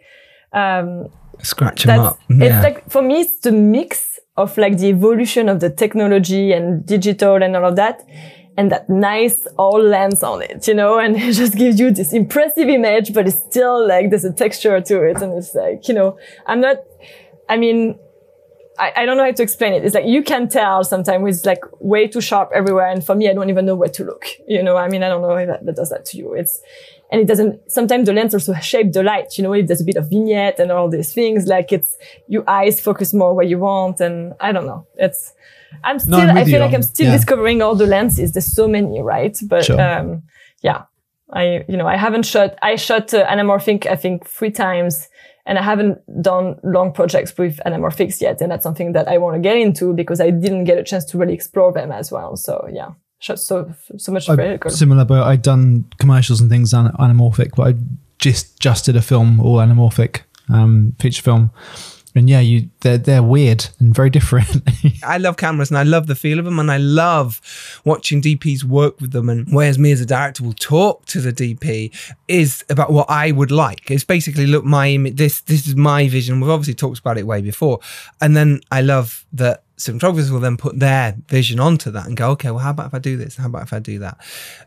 um Scratch them up. Yeah. it's like for me it's the mix of like the evolution of the technology and digital and all of that and that nice old lens on it, you know, and it just gives you this impressive image, but it's still like there's a texture to it. And it's like, you know, I'm not, I mean, I, I don't know how to explain it. It's like you can tell sometimes it's like way too sharp everywhere. And for me, I don't even know where to look. You know, I mean, I don't know if that, that does that to you. It's, and it doesn't, sometimes the lens also shape the light, you know, if there's a bit of vignette and all these things, like it's, your eyes focus more where you want. And I don't know. It's, I'm still, no, I'm I feel you like I'm still yeah. discovering all the lenses. There's so many, right? But, Sure. um, yeah, I, you know, I haven't shot, I shot uh, anamorphic, I think three times and I haven't done long projects with anamorphics yet. And that's something that I want to get into because I didn't get a chance to really explore them as well. So yeah, so, so much I-. Similar, but I'd done commercials and things on anamorphic, but I just just did a film all anamorphic um, feature film, and yeah, you they're they're weird and very different. I love cameras and I love the feel of them and I love watching DPs work with them. And whereas me as a director will talk to the DP is about what I would like. It's basically look my image. This this is my vision. We've obviously talked about it way before. And then I love that cinematographers will then put their vision onto that and go, okay, well, how about if I do this? How about if I do that?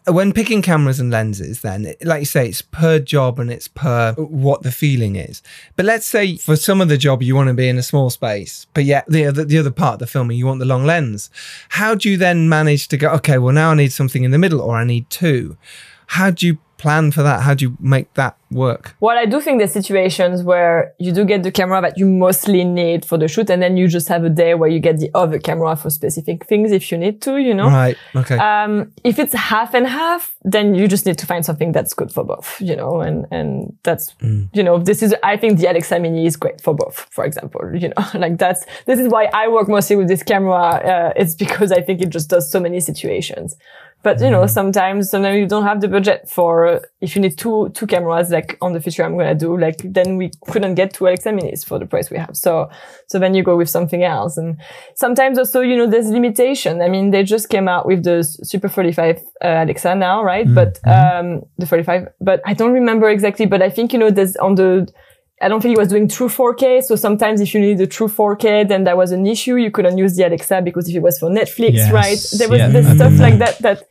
When picking cameras and lenses, then, like you say, it's per job and it's per what the feeling is. But let's say for some of the job, you want to be in a small space, but yet the other, the other part of the filming, you want the long lens. How do you then manage to go, okay, well, now I need something in the middle or I need two? How do you plan for that? How do you make that work? Well, I do think there's situations where you do get the camera that you mostly need for the shoot, and then you just have a day where you get the other camera for specific things if you need to, you know. Right. Okay. Um, if it's half and half, then you just need to find something that's good for both, you know, and, and that's, you know, this is, I think the Alexa Mini is great for both, for example, you know, like that's, this is why I work mostly with this camera. Uh, it's because I think it just does so many situations. But you know, sometimes sometimes you don't have the budget for uh, if you need two two cameras like on the feature I'm gonna do. Like then we couldn't get two Alexa Minis for the price we have. So so then you go with something else. And sometimes also you know there's limitation. I mean they just came out with the Super 35 uh, Alexa now, right? But um the 45. But I don't remember exactly. But I think you know there's on the I don't think it was doing true 4K. So sometimes if you need a true 4K, then that was an issue. You couldn't use the Alexa because if it was for Netflix, Yes. right? There was Yeah, there's stuff mm-hmm. like that, that,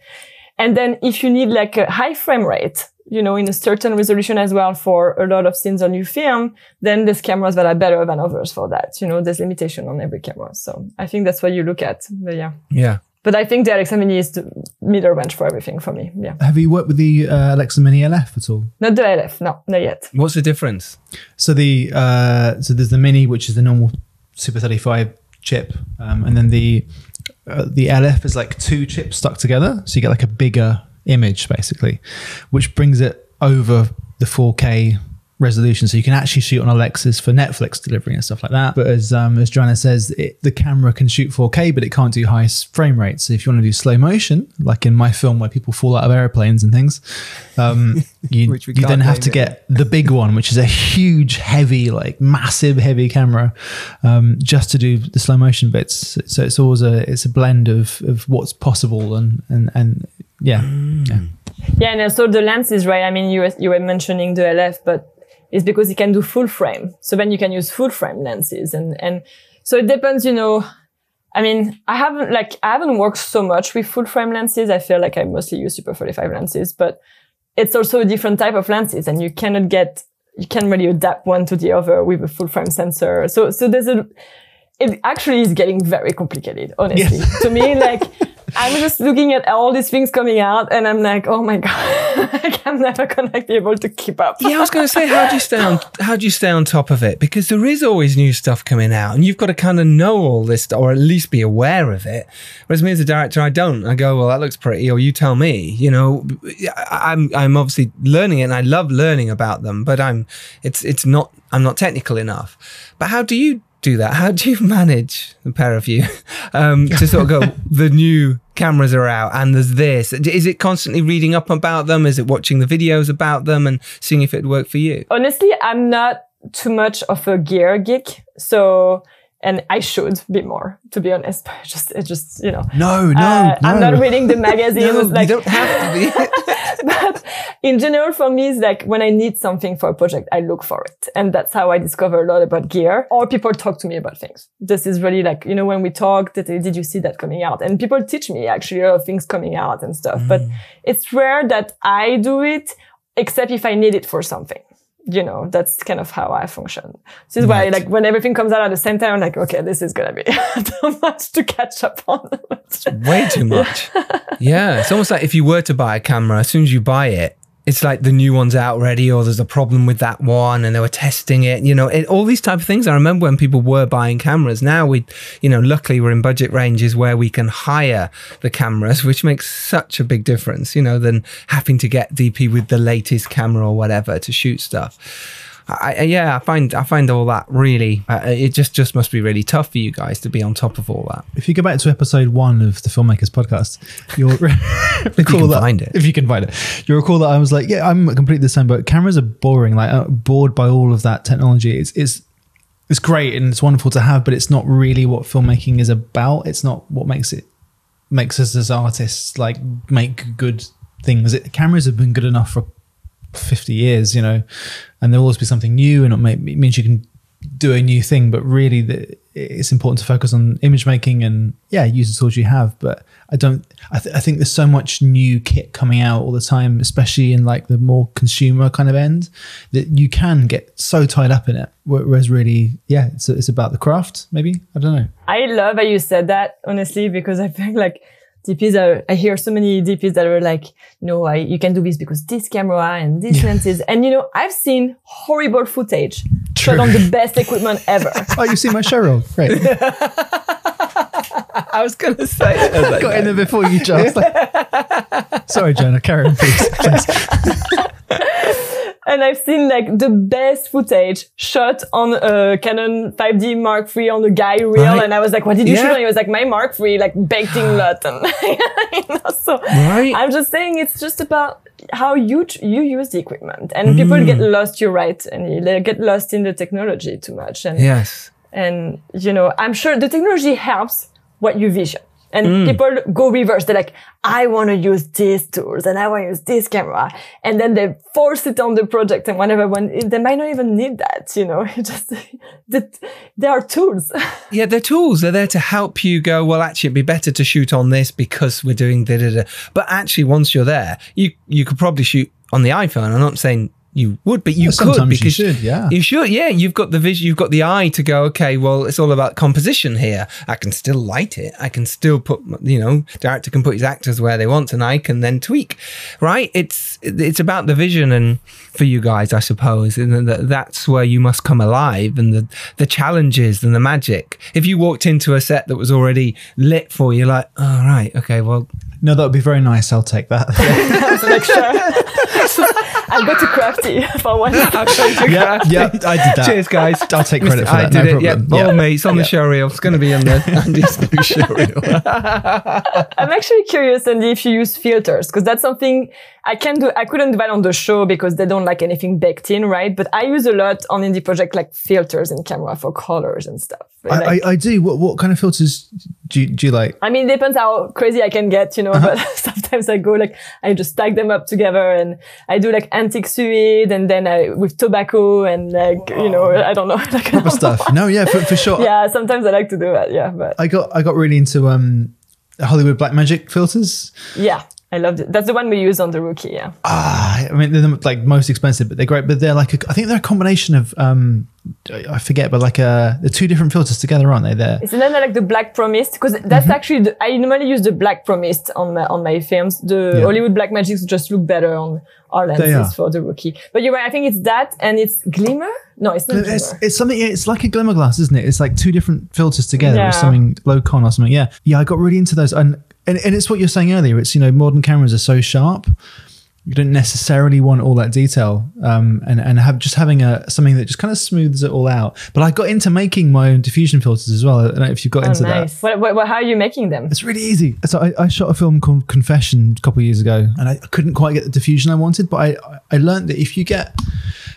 and then if you need like a high frame rate, you know, in a certain resolution as well for a lot of scenes on your film, then there's cameras that are better than others for that. You know, there's limitation on every camera. So I think that's what you look at. But yeah. yeah. But I think the Alexa Mini is the middle range for everything for me. Yeah. Have you worked with the uh, Alexa Mini LF at all? Not the LF. No, not yet. What's the difference? So the uh, so there's the Mini, which is the normal Super 35 chip, um, and then the uh, the LF is like two chips stuck together, so you get like a bigger image basically, which brings it over the 4K resolution, so you can actually shoot on Alexas for Netflix delivery and stuff like that. But as um, as Johanna says, it, the camera can shoot 4K, but it can't do high frame rates. So if you want to do slow motion, like in my film where people fall out of airplanes and things, um, you, you then have to it. get the big one, which is a huge, heavy, like massive, heavy camera, um, just to do the slow motion bits. So it's always a it's a blend of of what's possible and and and yeah, yeah. Yeah, and also the lens is right. I mean, you were, you were mentioning the LF, but it's because it can do full frame. So then you can use full frame lenses, and and so it depends. You know, I mean, I haven't like I haven't worked so much with full frame lenses. I feel like I mostly use Super 35 lenses, but it's also a different type of lenses, and you cannot get you can't really adapt one to the other with a full frame sensor. So so there's a it actually is getting very complicated, honestly. to me, like, I'm just looking at all these things coming out and I'm like, oh my God, like, I'm never to be able to keep up. Yeah, I was to say, how do you stay on? How do you stay on top of it? Because there is always new stuff coming out, and you've got to kind of know all this, or at least be aware of it. Whereas me as a director, I don't. I go, well, that looks pretty, or you tell me. You know, I'm I'm obviously learning it, and I love learning about them, but I'm it's it's not I'm not technical enough. But how do you do that? How do you manage the pair of you um, to sort of go? the new cameras are out, and there's this. Is it constantly reading up about them? Is it watching the videos about them and seeing if it worked for you? Honestly, I'm not too much of a gear geek. So, and I should be more, to be honest. But it's just, it just, you know, No, no, uh, I'm not reading the magazines. No, like, you don't have to be. but in general, for me, it's like when I need something for a project, I look for it. And that's how I discover a lot about gear or people talk to me about things. This is really like, you know, when we talk, did, uh, did you see that coming out? And people teach me actually a lot of things coming out and stuff, but mm. it's rare that I do it except if I need it for something. You know, that's kind of how I function. This is why, like, when everything comes out at the same time, I'm like, okay, this is gonna be too much to catch up on. Way too much. yeah. It's almost like if you were to buy a camera, as soon as you buy it, it's like the new one's out already, or there's a problem with that one, and they were testing it. You know, it, all these type of things. I remember when people were buying cameras. Now we, you know, luckily we're in budget ranges where we can hire the cameras, which makes such a big difference. You know, than having to get DP with the latest camera or whatever to shoot stuff. I, I- yeah, I find I find all that really. Uh, it just just must be really tough for you guys to be on top of all that. If you go back to episode one of the Filmmakers podcast, you'll recall can that, find it. If you can find it, you'll recall that I was like, "Yeah, I'm completely the same." But cameras are boring. Like, uh, bored by all of that technology. It's it's it's great and it's wonderful to have, but it's not really what filmmaking is about. It's not what makes it makes us as artists like make good things. It, cameras have been good enough for 50 years, you know, and there'll always be something new and it, may, it means you can do a new thing, but really the, it's important to focus on image making and yeah, use the tools you have. But I don't, I, th- I think there's so much new kit coming out all the time, especially in like the more consumer kind of end that you can get so tied up in it. Whereas really, yeah, it's, it's about the craft maybe. I don't know. I love how you said that, honestly, because I think like DPs are, I hear so many DPs that are like, no, I, you can do this because this camera and these lenses. And you know, I've seen horrible footage shot on the best equipment ever. Oh, you see my show reel. Great. I was gonna say. I like, Got in there before you, was like- Sorry, Jonah. Carry on, please. Please. and I've seen like the best footage shot on a Canon 5D Mark III on a guy reel. Right. And I was like, what did you Yeah. shoot on? He was like, my Mark III, like baked in LUT. And you know, so Right. I'm just saying it's just about how you, you use the equipment and people Mm. get lost. You're right. And they get lost in the technology too much. And, Yes. and, you know, I'm sure the technology helps what you vision. And Mm. people go reverse. They're like, I want to use these tools and I want to use this camera. And then they force it on the project and whatever, when they might not even need that, you know, just, that they are tools. Yeah, they're tools. They're there to help you go, well, actually, it'd be better to shoot on this because we're doing da da da. But actually, once you're there, you you could probably shoot on the iPhone. I'm not saying you would, but you Well, could sometimes you should, yeah. You should, yeah. You've got the vision, you've got the eye to go, okay, well, it's all about composition here. I can still light it. I can still put, you know, director can put his actors where they want and I can then tweak, right? It's, it's about the vision and for you guys, I suppose, and that that's where you must come alive and the, the challenges and the magic. If you walked into a set that was already lit for you, like, oh, right, okay, well, No, that would be very nice. I'll take that. So like, sure. I'll go to Crafty for one. yeah, yeah, I did that. Cheers, guys. I'll take credit for I that. did no it. Yeah, problem. all me. It's on the show reel. It's going to be on the Andy's new show reel. I'm actually curious, Andy, if you use filters, because that's something I can't do. I couldn't do that on the show because they don't like anything baked in, right? But I use a lot on indie project, like filters in camera for colors and stuff. I, Like- I, I do. What what kind of filters do you, do you like? I mean, it depends how crazy I can get, you know, Uh-huh. but sometimes I go like, I just stack them up together and I do like antique suede and then I, with tobacco and like, you know, I don't know. Like, Proper stuff. No, yeah, for, for sure. yeah, sometimes I like to do that. Yeah. But I got I got really into um Hollywood Black Magic filters. yeah, I loved it. That's the one we use on the rookie. Yeah. Ah, I mean they're the, like most expensive, but they're great. But they're like a, I think they're a combination of um I forget, but like uh they're two different filters together, aren't they? They're Isn't that like the Black Pro-Mist? Because that's Mm-hmm. actually the, I normally use the Black Pro-Mist on my on my films. The Yeah. Hollywood Black Magics just look better on our lenses for the rookie. But you're right. I think it's that and it's Glimmer. No, it's not It's, Glimmer. it's something. It's like a glimmer glass, isn't it? It's like two different filters together, Yeah. or something low con or something. Yeah, yeah. I got really into those, and, and and it's what you're saying earlier. It's you know modern cameras are so sharp. You don't necessarily want all that detail, um, and and have just having a something that just kind of smooths it all out. But I got into making my own diffusion filters as well. I don't know if you've got Oh, into that. nice. What, what, what, how are you making them? It's really easy. So I, I shot a film called Confession a couple of years ago, and I couldn't quite get the diffusion I wanted. But I I learned that if you get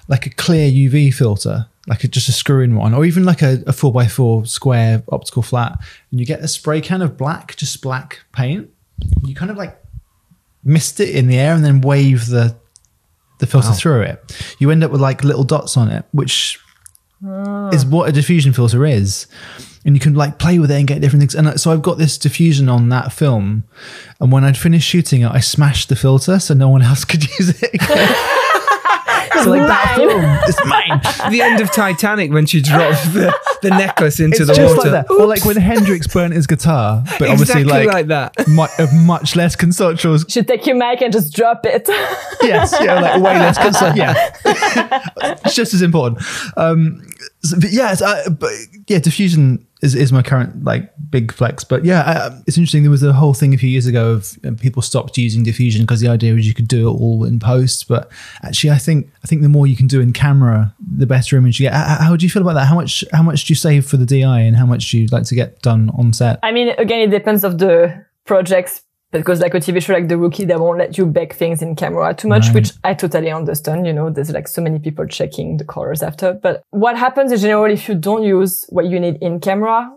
like a clear UV filter, like a, just a screw-in one, or even like a, a four by four square optical flat, and you get a spray can of black, just black paint, you kind of like mist it in the air and then wave the the filter oh. through it, you end up with like little dots on it, which oh. is what a diffusion filter is. And you can like play with it and get different things. And uh, so I've got this diffusion on that film. And when I'd finished shooting it, I smashed the filter so no one else could use it again. so like that film, it's mine. the end of Titanic when she drops the, the necklace into It's the just water. like that. Or like when Hendrix burnt his guitar, but obviously like, like that. mu- of much less conceptual. should take your mic and just drop it. Yes, yeah, like way less consult. Yeah, it's just as important. Um, so- but yeah, it's, uh, but yeah, diffusion is, is my current like big flex. But yeah, uh, it's interesting. There was a whole thing a few years ago of people stopped using diffusion because the idea was you could do it all in post. But actually, I think I think the more you can do in camera, the better image you get. How, how do you feel about that? How much how much do you save for the DI, and how much do you like to get done on set? I mean, again, it depends of the projects because like a TV show like The Rookie, they won't let you bake things in camera too much, Right. which I totally understand. You know, there's like so many people checking the colors after. But what happens in general if you don't use what you need in camera?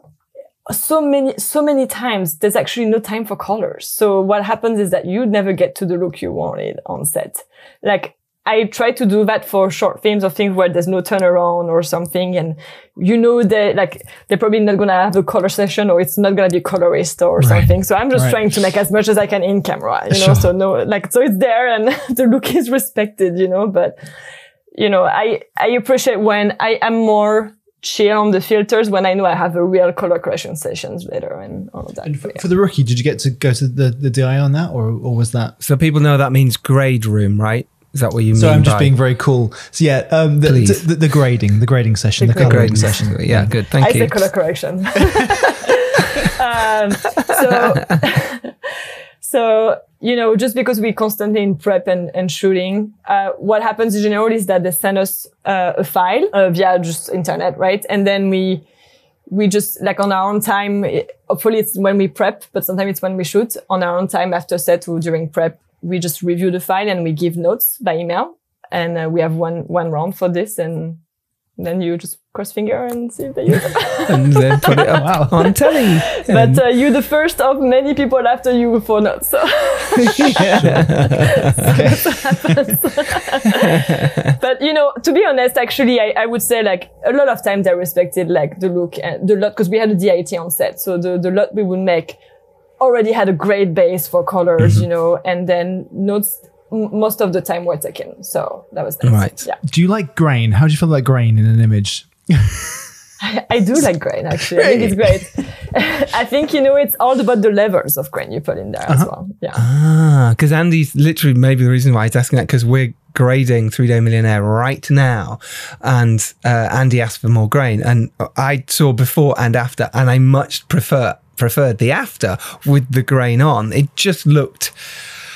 So many, so many times there's actually no time for colors. So what happens is that you never get to the look you wanted on set. Like I try to do that for short films or things where there's no turnaround or something. And you know that like they're probably not going to have a color session or it's not going to be colorist or something. So I'm just Right. trying to make as much as I can in camera, you know, Sure. so no, like, so it's there and the look is respected, you know, but you know, I, I appreciate when I am more chill on the filters when I know I have a real color correction sessions later and all of that. And for, yeah. for the rookie, did you get to go to the, the DI on that, or, or was that So people know that means grade room, right? Is that what you So mean? So I'm just by being very cool. So yeah, um, the, Please. the, the grading, the grading session, the, The coloring grading session. Yeah, good. Thank I you. I say color correction. um, so, so you know, just because we constantly in prep and, and shooting, uh, what happens in general is that they send us uh, a file uh, via just internet, right? And then we we just like on our own time. it- hopefully, it's when we prep, but sometimes it's when we shoot on our own time after set or during prep. We just review the file and we give notes by email, and uh, we have one one round for this and. Then you just cross finger and see if they use it. and then put it up on telly. But uh, you're the first of many people after you for not. So. but you know, to be honest, actually, I, I would say like a lot of times I respected like the look and the LUT because we had a DIT on set, so the the LUT we would make already had a great base for colors, Mm-hmm. you know, and then notes m- most of the time were taken. So that was nice. Right. Yeah, Do you like grain? How do you feel about grain in an image? I do like grain actually. I think it's great. I think you know it's all about the levels of grain you put in there Uh-huh. as well. Yeah. Ah, because Andy's literally maybe the reason why he's asking that because we're grading Three Day Millionaire right now, and uh, Andy asked for more grain, and I saw before and after, and I much prefer preferred the after with the grain on. It just looked.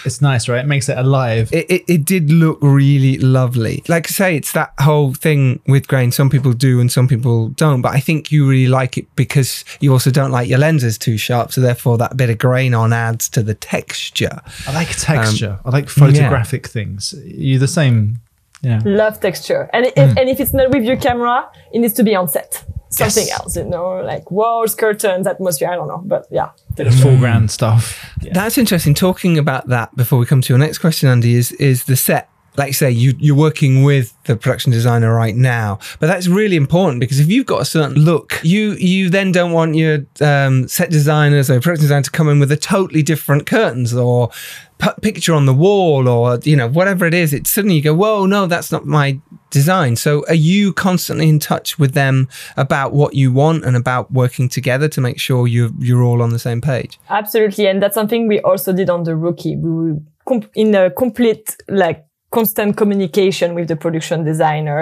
It's nice, right? It makes it alive. It, it, it did look really lovely. Like I say, it's that whole thing with grain. Some people do and some people don't. But I think you really like it because you also don't like your lenses too sharp. So therefore, that bit of grain on adds to the texture. I like texture. I like photographic things. You're the same. Yeah. love texture and if, Mm. and if it's not with your camera it needs to be on set something Yes. else you know like walls curtains atmosphere i don't know but yeah The foreground stuff. Yeah. That's interesting. Talking about that before we come to your next question, Andy, is is the set. Like you say, you, you're working with the production designer right now, but that's really important because if you've got a certain look, you you then don't want your um, set designers or production designer to come in with a totally different curtains or pu- picture on the wall or you know whatever it is. It's suddenly you go, whoa, no, that's not my design. So are you constantly in touch with them about what you want and about working together to make sure you you're all on the same page? absolutely and that's something we also did on the rookie we were in a complete like constant communication with the production designer.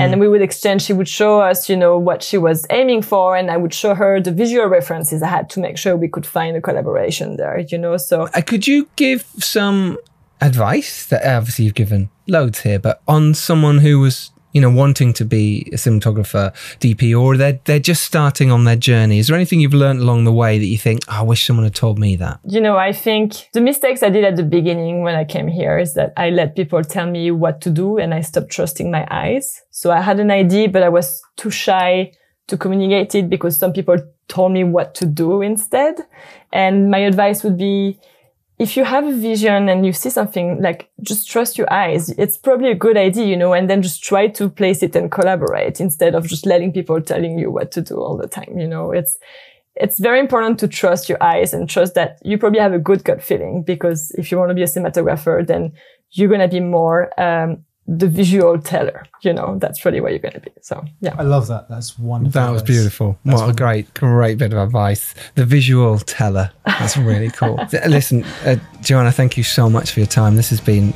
And we would exchange she would show us you know what she was aiming for and i would show her the visual references. I had to make sure we could find a collaboration there you know so. Uh, could you give some advice? That obviously you've given loads here, but on someone who was, you know, wanting to be a cinematographer, DP, or they're they're just starting on their journey? Is there anything you've learned along the way that you think, oh, I wish someone had told me that? you know, I think the mistakes I did at the beginning when I came here is that I let people tell me what to do and I stopped trusting my eyes. So I had an idea, but I was too shy to communicate it because some people told me what to do instead. And my advice would be if you have a vision and you see something like just trust your eyes it's probably a good idea you know and then just try to place it and collaborate instead of just letting people telling you what to do all the time you know. It's it's very important to trust your eyes and trust that you probably have a good gut feeling because if you want to be a cinematographer then you're going to be more um, the visual teller you know that's really where you're going to be so yeah I love that. That's wonderful. That was beautiful. That's what a great, great bit of advice. The visual teller. That's really cool. Listen, uh, Johanna, thank you so much for your time. This has been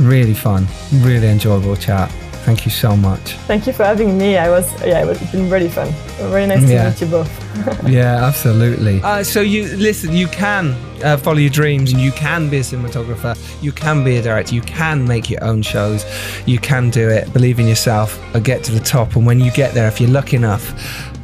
really fun, really enjoyable chat. Thank you so much. thank you for having me i was yeah it was it's been really fun very nice to Yeah. meet you both yeah, absolutely. Uh, so you listen, you can uh, follow your dreams, and you can be a cinematographer, you can be a director, you can make your own shows, you can do it. Believe in yourself, or get to the top. And when you get there, if you're lucky enough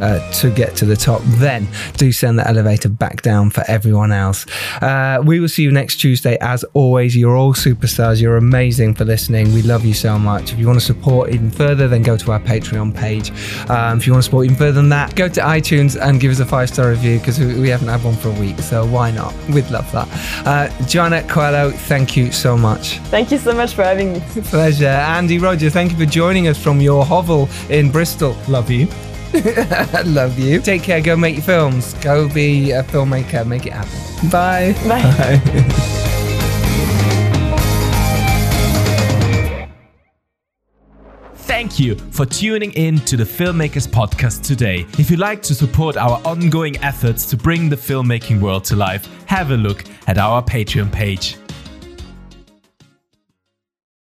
uh, to get to the top, then do send the elevator back down for everyone else. Uh, we will see you next Tuesday. As always, you're all superstars. You're amazing for listening. We love you so much. If you want to support even further, then go to our Patreon page. Um, if you want to support even further than that, go to iTunes and give us a five star review because we, we haven't had one for a week. So why not? We'd love that. Uh, Johanna Coelho, thank you so much. thank you so much for having me Pleasure. Andy Rodger, thank you for joining us from your hovel in Bristol. Love you. I love you. Take care. Go make your films. Go be a filmmaker. Make it happen. Bye. bye Thank you for tuning in to the Filmmakers Podcast today. If you'd like to support our ongoing efforts to bring the filmmaking world to life, have a look at our Patreon page.